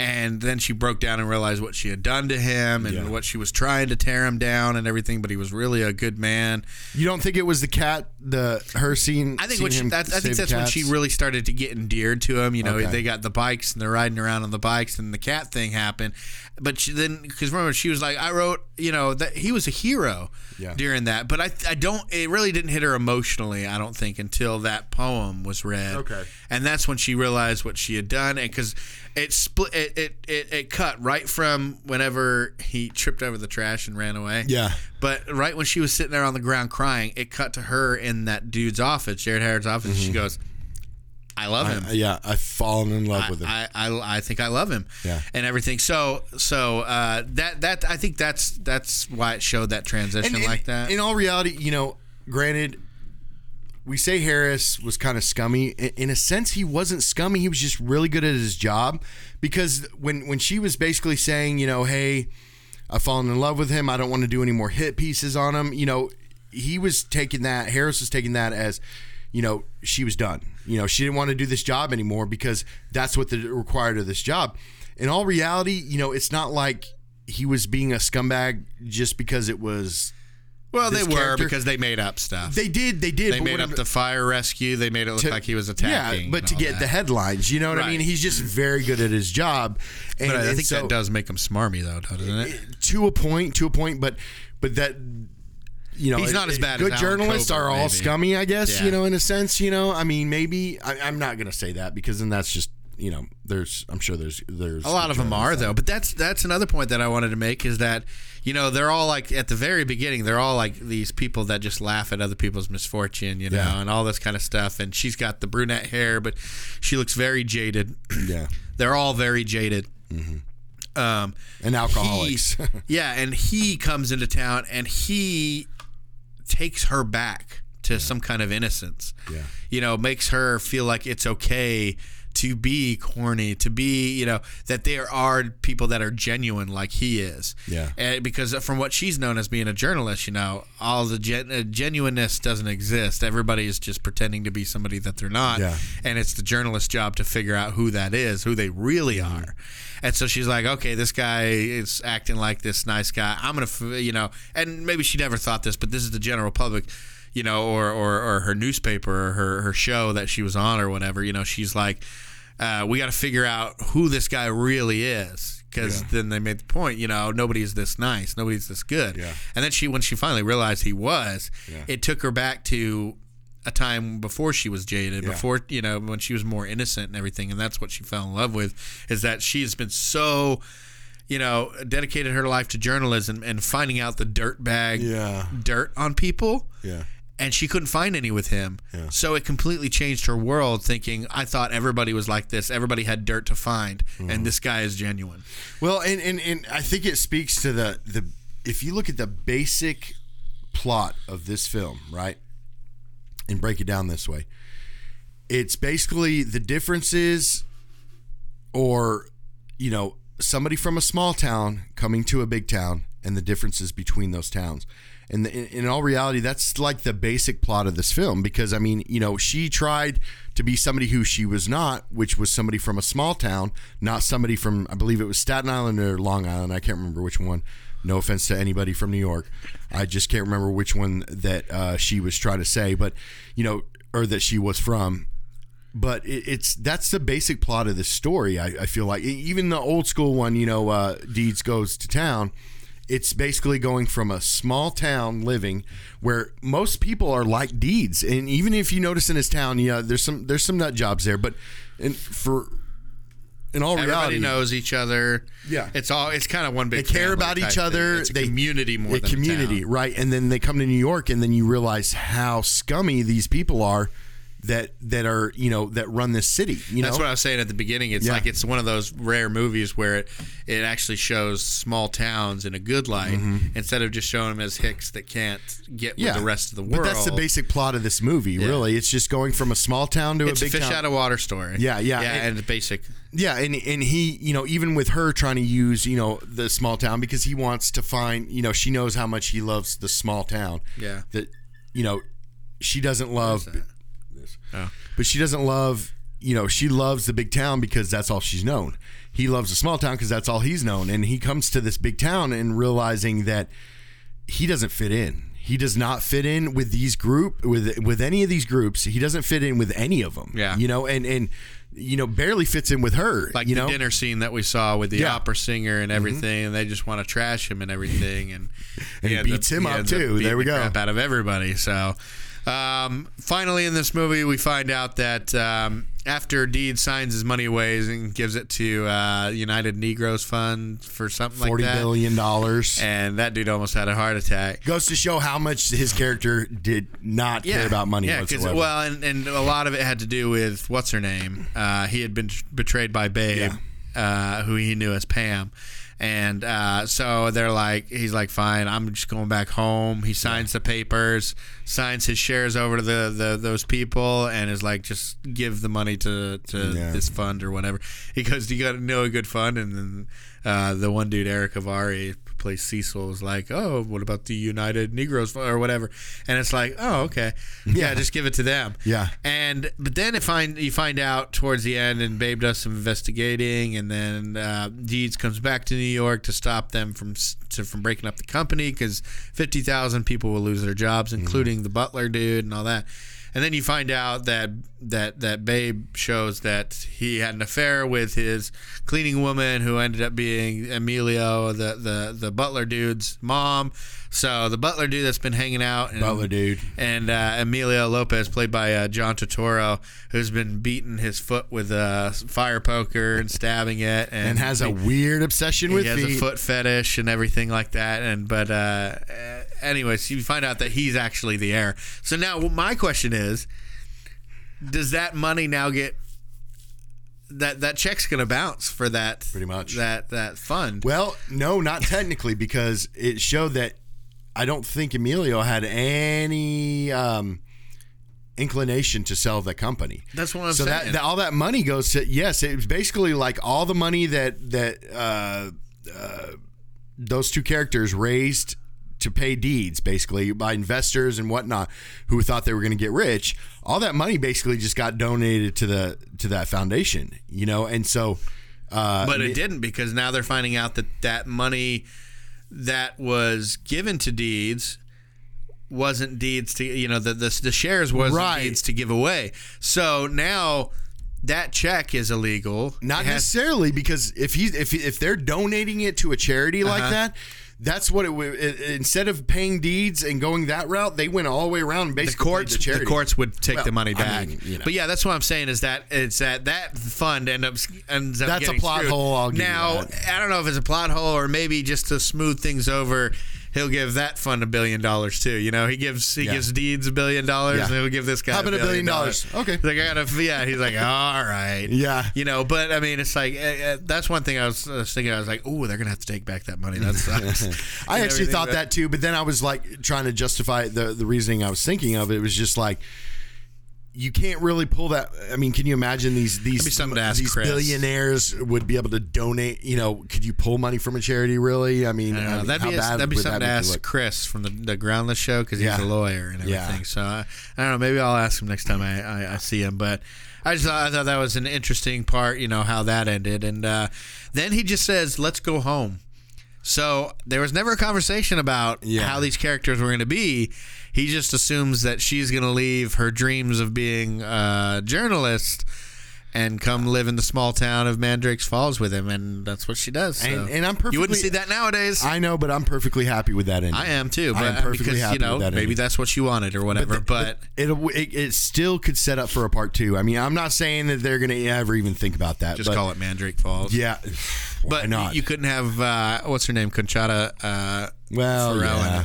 And then she broke down and realized what she had done to him and Yeah. what she was trying to tear him down and everything. But he was really a good man. You don't think it was the cat, the her scene? I think she, that, I think that's when she really started to get endeared to him. You know, Okay. they got the bikes and they're riding around on the bikes, and the cat thing happened. But she, then, because remember, she was like, "I wrote, you know, that he was a hero Yeah. during that." But I, I don't. It really didn't hit her emotionally. I don't think until that poem was read. Okay. and that's when she realized what she had done, and because it split, it, it it it cut right from whenever he tripped over the trash and ran away. Yeah. But right when she was sitting there on the ground crying, it cut to her in that dude's office, Jared Harris's office. She mm-hmm. goes, "I love him. I- yeah, I've fallen in love with him. I, I, I think I love him. Yeah. and everything. So so uh, that that I think that's that's why it showed that transition And- and like that. In all reality, you know, granted, we say Harris was kind of scummy. In, in a sense, he wasn't scummy. He was just really good at his job. Because when when she was basically saying, you know, hey, I've fallen in love with him. I don't want to do any more hit pieces on him. You know, he was taking that. Harris was taking that as, you know, she was done. You know, she didn't want to do this job anymore because that's what the required of this job. In all reality, you know, it's not like he was being a scumbag just because it was. Well, they were character. because they made up stuff. They did. They did. They made up I'm- the fire rescue. They made it look to- like he was attacking. Yeah, but to get that. the headlines, you know what I mean? He's just very good at his job. And, But I think so- that does make him smarmy, though, doesn't it? to a point, to a point, but but that you know He's not as bad as Good Alan journalists are all maybe. scummy, I guess. Yeah. You know, in a sense, you know. I mean, maybe I, I'm not gonna say that because then that's just you know, there's I'm sure there's there's A lot of them are though, but that's that's another point that I wanted to make is that you know they're all like at the very beginning they're all like these people that just laugh at other people's misfortune, you know, Yeah. and all this kind of stuff. And she's got the brunette hair, but she looks very jaded. Yeah, (clears throat) they're all very jaded. Um, and alcoholics. he- yeah, and he comes into town and he takes her back to some kind of innocence. Yeah. You know, makes her feel like it's okay to be corny, to be, you know, that there are people that are genuine like he is. Yeah. And because from what she's known as being a journalist, you know, all the gen- uh, genuineness doesn't exist. Everybody is just pretending to be somebody that they're not. Yeah. And it's the journalist's job to figure out who that is, who they really Mm-hmm. are. And so she's like, okay, this guy is acting like this nice guy. I'm gonna, you know, and maybe she never thought this, but this is the general public, you know, or or, or her newspaper or her her show that she was on or whatever. You know, she's like, uh, we got to figure out who this guy really is. Because then they made the point, you know, nobody's this nice, nobody's this good. Yeah. And then she, when she finally realized he was, Yeah. it took her back to a time before she was jaded, Yeah. before you know when she was more innocent and everything, and that's what she fell in love with. Is that she's been so, you know, dedicated her life to journalism and finding out the dirt bag Yeah. dirt on people, yeah. And she couldn't find any with him. Yeah. So it completely changed her world. Thinking, I thought everybody was like this. Everybody had dirt to find, Mm-hmm. and this guy is genuine. Well, and, and and I think it speaks to the the if you look at the basic plot of this film, right? And break it down this way. It's basically the differences or you know, somebody from a small town coming to a big town and the differences between those towns. And in, in all reality, that's like the basic plot of this film because I mean, you know, she tried to be somebody who she was not, which was somebody from a small town, not somebody from I believe it was Staten Island or Long Island. I can't remember which one. No offense to anybody from New York, I just can't remember which one that uh, she was trying to say, but you know, or that she was from but it, it's that's the basic plot of the story. I, I feel like even the old school one, you know, uh, Deeds goes to town. It's basically going from a small town living where most people are like Deeds, and even if you notice in his town, yeah, there's some there's some nut jobs there, but in, for in all Everybody reality, knows each other. Yeah. it's all. It's kind of one big. they care about each other. It's a they community more a than a community, town. right? And then they come to New York, and then you realize how scummy these people are that that are you know that run this city. You That's know, what I was saying at the beginning. It's Yeah. like it's one of those rare movies where it, it actually shows small towns in a good light mm-hmm. instead of just showing them as hicks that can't get with the rest of the world. But that's the basic plot of this movie, really. It's just going from a small town to It's a a fish town. out of water story. Yeah, yeah, yeah, and- and, the basic. yeah, and and he, you know, even with her trying to use, you know, the small town because he wants to find, you know, she knows how much he loves the small town. Yeah. That, you know, she doesn't love, Oh. but she doesn't love, you know, she loves the big town because that's all she's known. He loves the small town because that's all he's known, and he comes to this big town and realizing that he doesn't fit in. He does not fit in with these group with with any of these groups. He doesn't fit in with any of them. Yeah. you know, and and you know barely fits in with her. Like you the know, dinner scene that we saw with the Yeah. Mm-hmm. opera singer and everything, and they just want to trash him and everything, and, And he beats up- him up, too. There we the go. Crap out of everybody. So, um, finally, in this movie, we find out that um, after Deed signs his money away and gives it to uh, United Negroes Fund for something like forty that, billion dollars. and that dude almost had a heart attack. Goes to show how much his character did not care about money Yeah, whatsoever. well, and, and a lot of it had to do with what's her name. Uh, he had been betrayed by Babe, uh, who he knew as Pam. And uh, so they're like, he's like, fine, I'm just going back home. He signs the papers, signs his shares over to the, the those people, and is like, just give the money to, to Yeah. this fund or whatever. He goes, do you got to know a good fund? And then uh, the one dude, Erick Avari, plays Cecil, is like, "Oh, what about the United Negroes or whatever?" And it's like, "Oh, okay, (laughs) yeah, Yeah. just give it to them." Yeah. And but then it find you find out towards the end, and Babe does some investigating, and then uh, Deeds comes back to New York to stop them from to, from breaking up the company because fifty thousand people will lose their jobs, including the butler dude and all that. And then you find out that that that Babe shows that he had an affair with his cleaning woman, who ended up being Emilio, the the the butler dude's mom. So the butler dude that's been hanging out, and, Butler dude. and uh, Emilio Lopez, played by uh, John Turturro, who's been beating his foot with a fire poker and stabbing it, (laughs) and, and has a weird obsession with he has feet. a foot fetish and everything like that. And but uh, uh, anyways, you find out that he's actually the heir. So now my question is, does that money now get? That, that check's gonna bounce for that Pretty much. that that fund. Well, no, not technically, because it showed that I don't think Emilio had any um, inclination to sell the company. That's what I'm so saying. that, that all that money goes to yes, it's basically like all the money that that uh, uh, those two characters raised to pay deeds, basically by investors and whatnot, who thought they were going to get rich. All that money basically just got donated to the to that foundation, you know, and so. Uh, but it didn't because now they're finding out that that money that was given to deeds wasn't deeds to you know the the, the shares wasn't Right. deeds to give away so now that check is illegal Not has- necessarily because if he's if if they're donating it to a charity like Uh-huh. that, that's what it would. Instead of paying deeds and going that route, they went all the way around. And the basically courts the, the courts would take Well, the money I back mean, you know. but yeah that's what i'm saying is that it's that that fund end up ends up That's a plot screwed. hole, I'll give you now i don't know if it's a plot hole or maybe just to smooth things over he'll give that fund a billion dollars too you know he gives he Yeah. gives deeds a billion dollars Yeah. and he'll give this guy How about a billion dollars? Okay. He's like i gotta yeah he's like all right Yeah. you know but i mean it's like uh, uh, that's one thing i was, I was thinking i was like oh they're gonna have to take back that money that (laughs) sucks I actually thought but- that too, but then I was like trying to justify the the reasoning I was thinking of. It was just like you can't really pull that. I mean, can you imagine these these be something to ask these Chris. billionaires would be able to donate? You know, could you pull money from a charity? Really? I mean, I I mean, that'd be bad that'd be something to ask? Chris from the, the Groundless show because he's Yeah. a lawyer and Yeah. everything. So I, I don't know. Maybe I'll ask him next time I, I, I see him. But I just thought, I thought that was an interesting part. You know how that ended, and uh, then he just says, "Let's go home." So there was never a conversation about Yeah. how these characters were going to be. He just assumes that she's going to leave her dreams of being a journalist and come live in the small town of Mandrake's Falls with him, and that's what she does. So. And- and I'm You wouldn't see that nowadays. I know, but I'm perfectly happy with that ending. I am too, But I am perfectly because happy you know with that maybe ending. that's what you wanted or whatever. the- But, it, it it still could set up for a part two. I mean, I'm not saying that they're going to ever even think about that. just but call it Mandrake Falls. Yeah, why but not? you couldn't have uh, what's her name, Conchata. Uh, well, Ferrell yeah.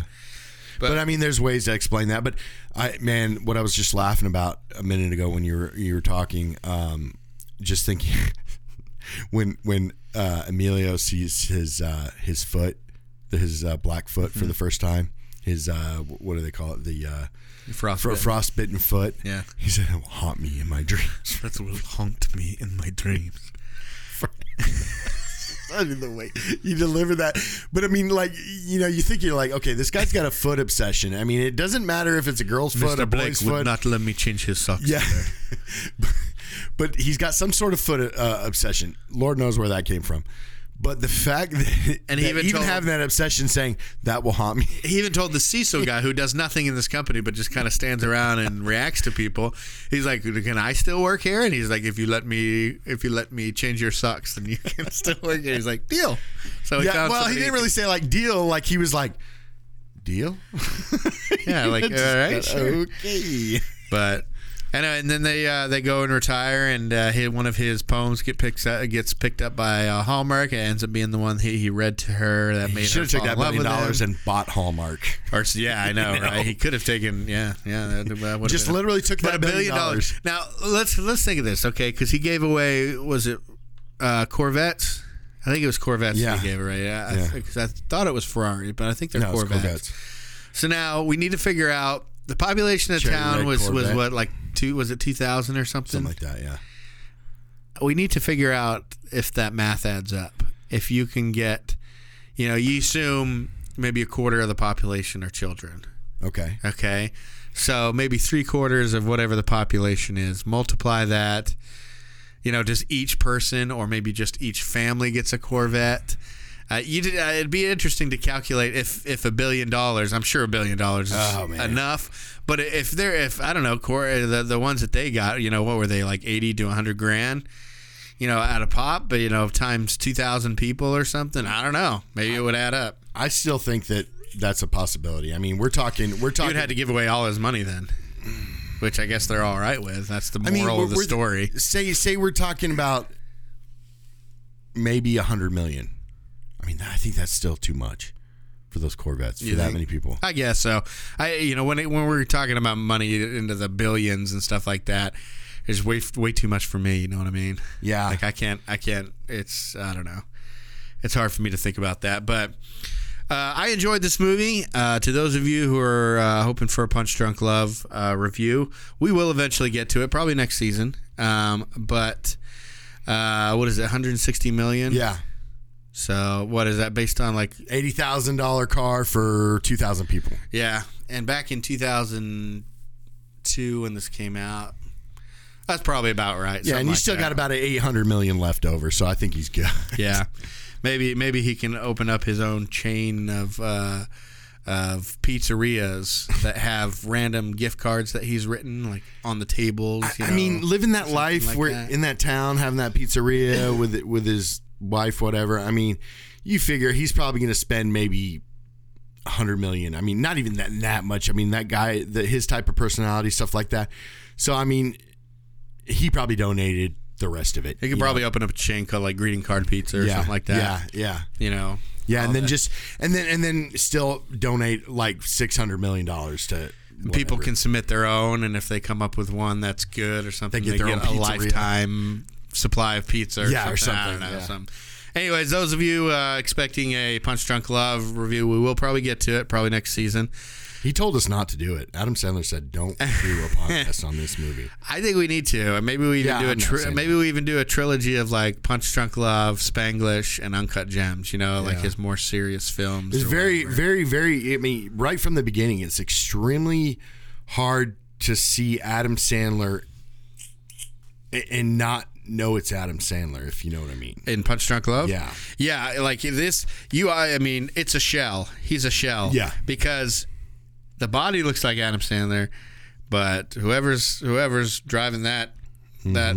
But, But- I mean, there's ways to explain that. But I, man, what I was just laughing about a minute ago when you were you were talking, um, just thinking (laughs) when when uh, Emilio sees his uh, his foot, his uh, black foot Hmm. for the first time, his uh, what do they call it? The uh, Frostbitten. fro- frostbitten foot. Yeah. he said, "It will haunt me in my (laughs) dreams." That will haunt me in my dreams. (laughs) The way you deliver that. But I mean, like, you know, you think you're like, okay, this guy's got a foot obsession. I mean, it doesn't matter if it's a girl's foot, or a Mr. Blake boy's would foot. not let me change his socks. yeah. (laughs) but he's got some sort of foot uh, obsession. Lord knows where that came from. But the fact that, (laughs) And he that even even having that obsession saying that will haunt me. He even told the Cecil guy who does nothing in this company but just kind of stands around and reacts to people. He's like, "Can I still work here?" And he's like, "If you let me, if you let me change your socks, then you (laughs) can still work here." He's like, "Deal." So he Yeah, well, he didn't really say like deal. Like he was like, deal? Yeah, (laughs) like, all right, sure. Okay. But anyway, and then they uh, they go and retire, and uh, he, one of his poems get picked up, gets picked up by uh, Hallmark. It ends up being the one he, he read to her that made He should her have taken that million dollars and bought Hallmark. Or yeah, I know, (laughs) You know? right? He could have taken yeah, yeah. That, that Just literally took that billion dollars. Now let's let's think of this, okay? Because he gave away was it uh, Corvettes? I think it was Corvettes. Yeah. that he gave away. Yeah, Yeah. because I, thought it was Ferrari, but I think they're No, Corvettes. Corvettes. So now we need to figure out the population of Cherry town was was what like two was it two thousand or something? Something like that, yeah. we need to figure out if that math adds up. If you can get, you know, you assume maybe a quarter of the population are children. Okay. Okay. So maybe three quarters of whatever the population is. Multiply that. You know, does each person or maybe just each family gets a Corvette. Uh, you did, uh, it'd be interesting to calculate if if a billion dollars. I'm sure a billion dollars is Oh, enough. But if they're if I don't know, Cor- the the ones that they got, you know, what were they like eighty to hundred grand? You know, at a pop, but you know, times two thousand people or something. I don't know. Maybe it would add up. I still think that that's a possibility. I mean, we're talking. We're He talking. would have to give away all his money then, which I guess they're all right with. That's the I moral mean, of the story. Say say we're talking about maybe a hundred million. I mean, I think that's still too much for those Corvettes for You that think? many people. I guess so. I you know when it, when we're talking about money into the billions and stuff like that, it's way way too much for me. You know what I mean? Yeah. Like I can't I can't. It's I don't know. It's hard for me to think about that, but. Uh, I enjoyed this movie. Uh, to those of you who are uh, hoping for a Punch Drunk Love uh, review, we will eventually get to it, probably next season. Um, but uh, what is it, 160 million? Yeah, So what is that based on? Like eighty thousand dollar car for two thousand people. Yeah, and back in 2002 when this came out, that's probably about right. Yeah, and you like still that. got about eight hundred million left over, so I think he's good. (laughs) yeah. Maybe maybe he can open up his own chain of uh, of pizzerias that have random gift cards that he's written like on the tables. I know, mean, living that life like where in that town, having that pizzeria with with his wife, whatever. I mean, you figure he's probably going to spend maybe a hundred million. I mean, not even that that much. I mean, that guy, the, his type of personality, stuff like that. So, I mean, he probably donated the rest of it. he could probably know? open up a chain called like greeting card pizza or yeah, something like that. Yeah, yeah. You know. Yeah, and then that. just and then and then still donate like six hundred million dollars to people can submit their own, and if they come up with one that's good or something, They they get get, own a lifetime supply of pizza. Or Yeah, or something. I don't something, know. yeah. Something. Anyways, those of you uh, expecting a Punch Drunk Love review, we will probably get to it probably next season. He told us not to do it. Adam Sandler said, "Don't do a (laughs) podcast on this movie." I think we need to. Maybe we even Yeah, do a tri- maybe we even do a trilogy of like Punch Drunk Love, Spanglish, and Uncut Gems. You know, like his more serious films. It's very, whatever. very, very. I mean, right from the beginning, it's extremely hard to see Adam Sandler and not know it's Adam Sandler, if you know what I mean. in Punch Drunk Love. Yeah. yeah. Like this, you. I I mean, it's a shell. He's a shell. Yeah. because the body looks like Adam Sandler, but whoever's whoever's driving that Mm-hmm. that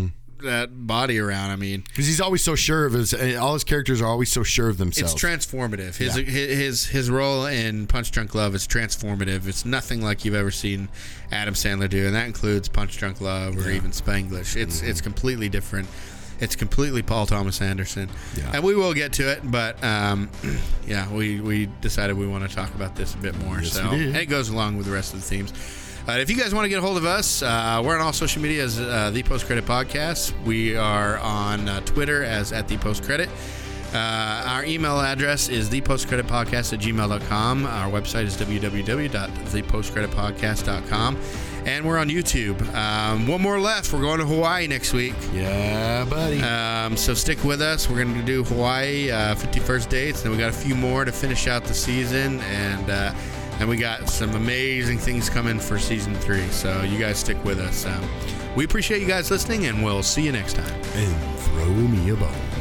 body around, I mean, Because he's always so sure of his. uh, All his characters are always so sure of themselves. it's transformative. His, Yeah. his his role in Punch Drunk Love is transformative. It's nothing like you've ever seen Adam Sandler do, and that includes Punch Drunk Love or even Spanglish. It's Mm-hmm. it's completely different. It's completely Paul Thomas Anderson, Yeah. and we will get to it. But um, (clears throat) yeah, we we decided we want to talk about this a bit more. Yes, so and it goes along with the rest of the themes. If you guys want to get a hold of us, uh, we're on all social media as uh, the Post Credit Podcast. We are on uh, Twitter as at the Post Credit. Uh, our email address is thepostcreditpodcast at gmail.com. Our website is www.thepostcreditpodcast.com. And we're on YouTube. Um, one more left. We're going to Hawaii next week. yeah, buddy. Um, so stick with us. We're going to do Hawaii uh, 50 First Dates. Then we got a few more to finish out the season. And uh, and we got some amazing things coming for season three. So you guys stick with us. Um, we appreciate you guys listening, and we'll see you next time. and throw me a bone.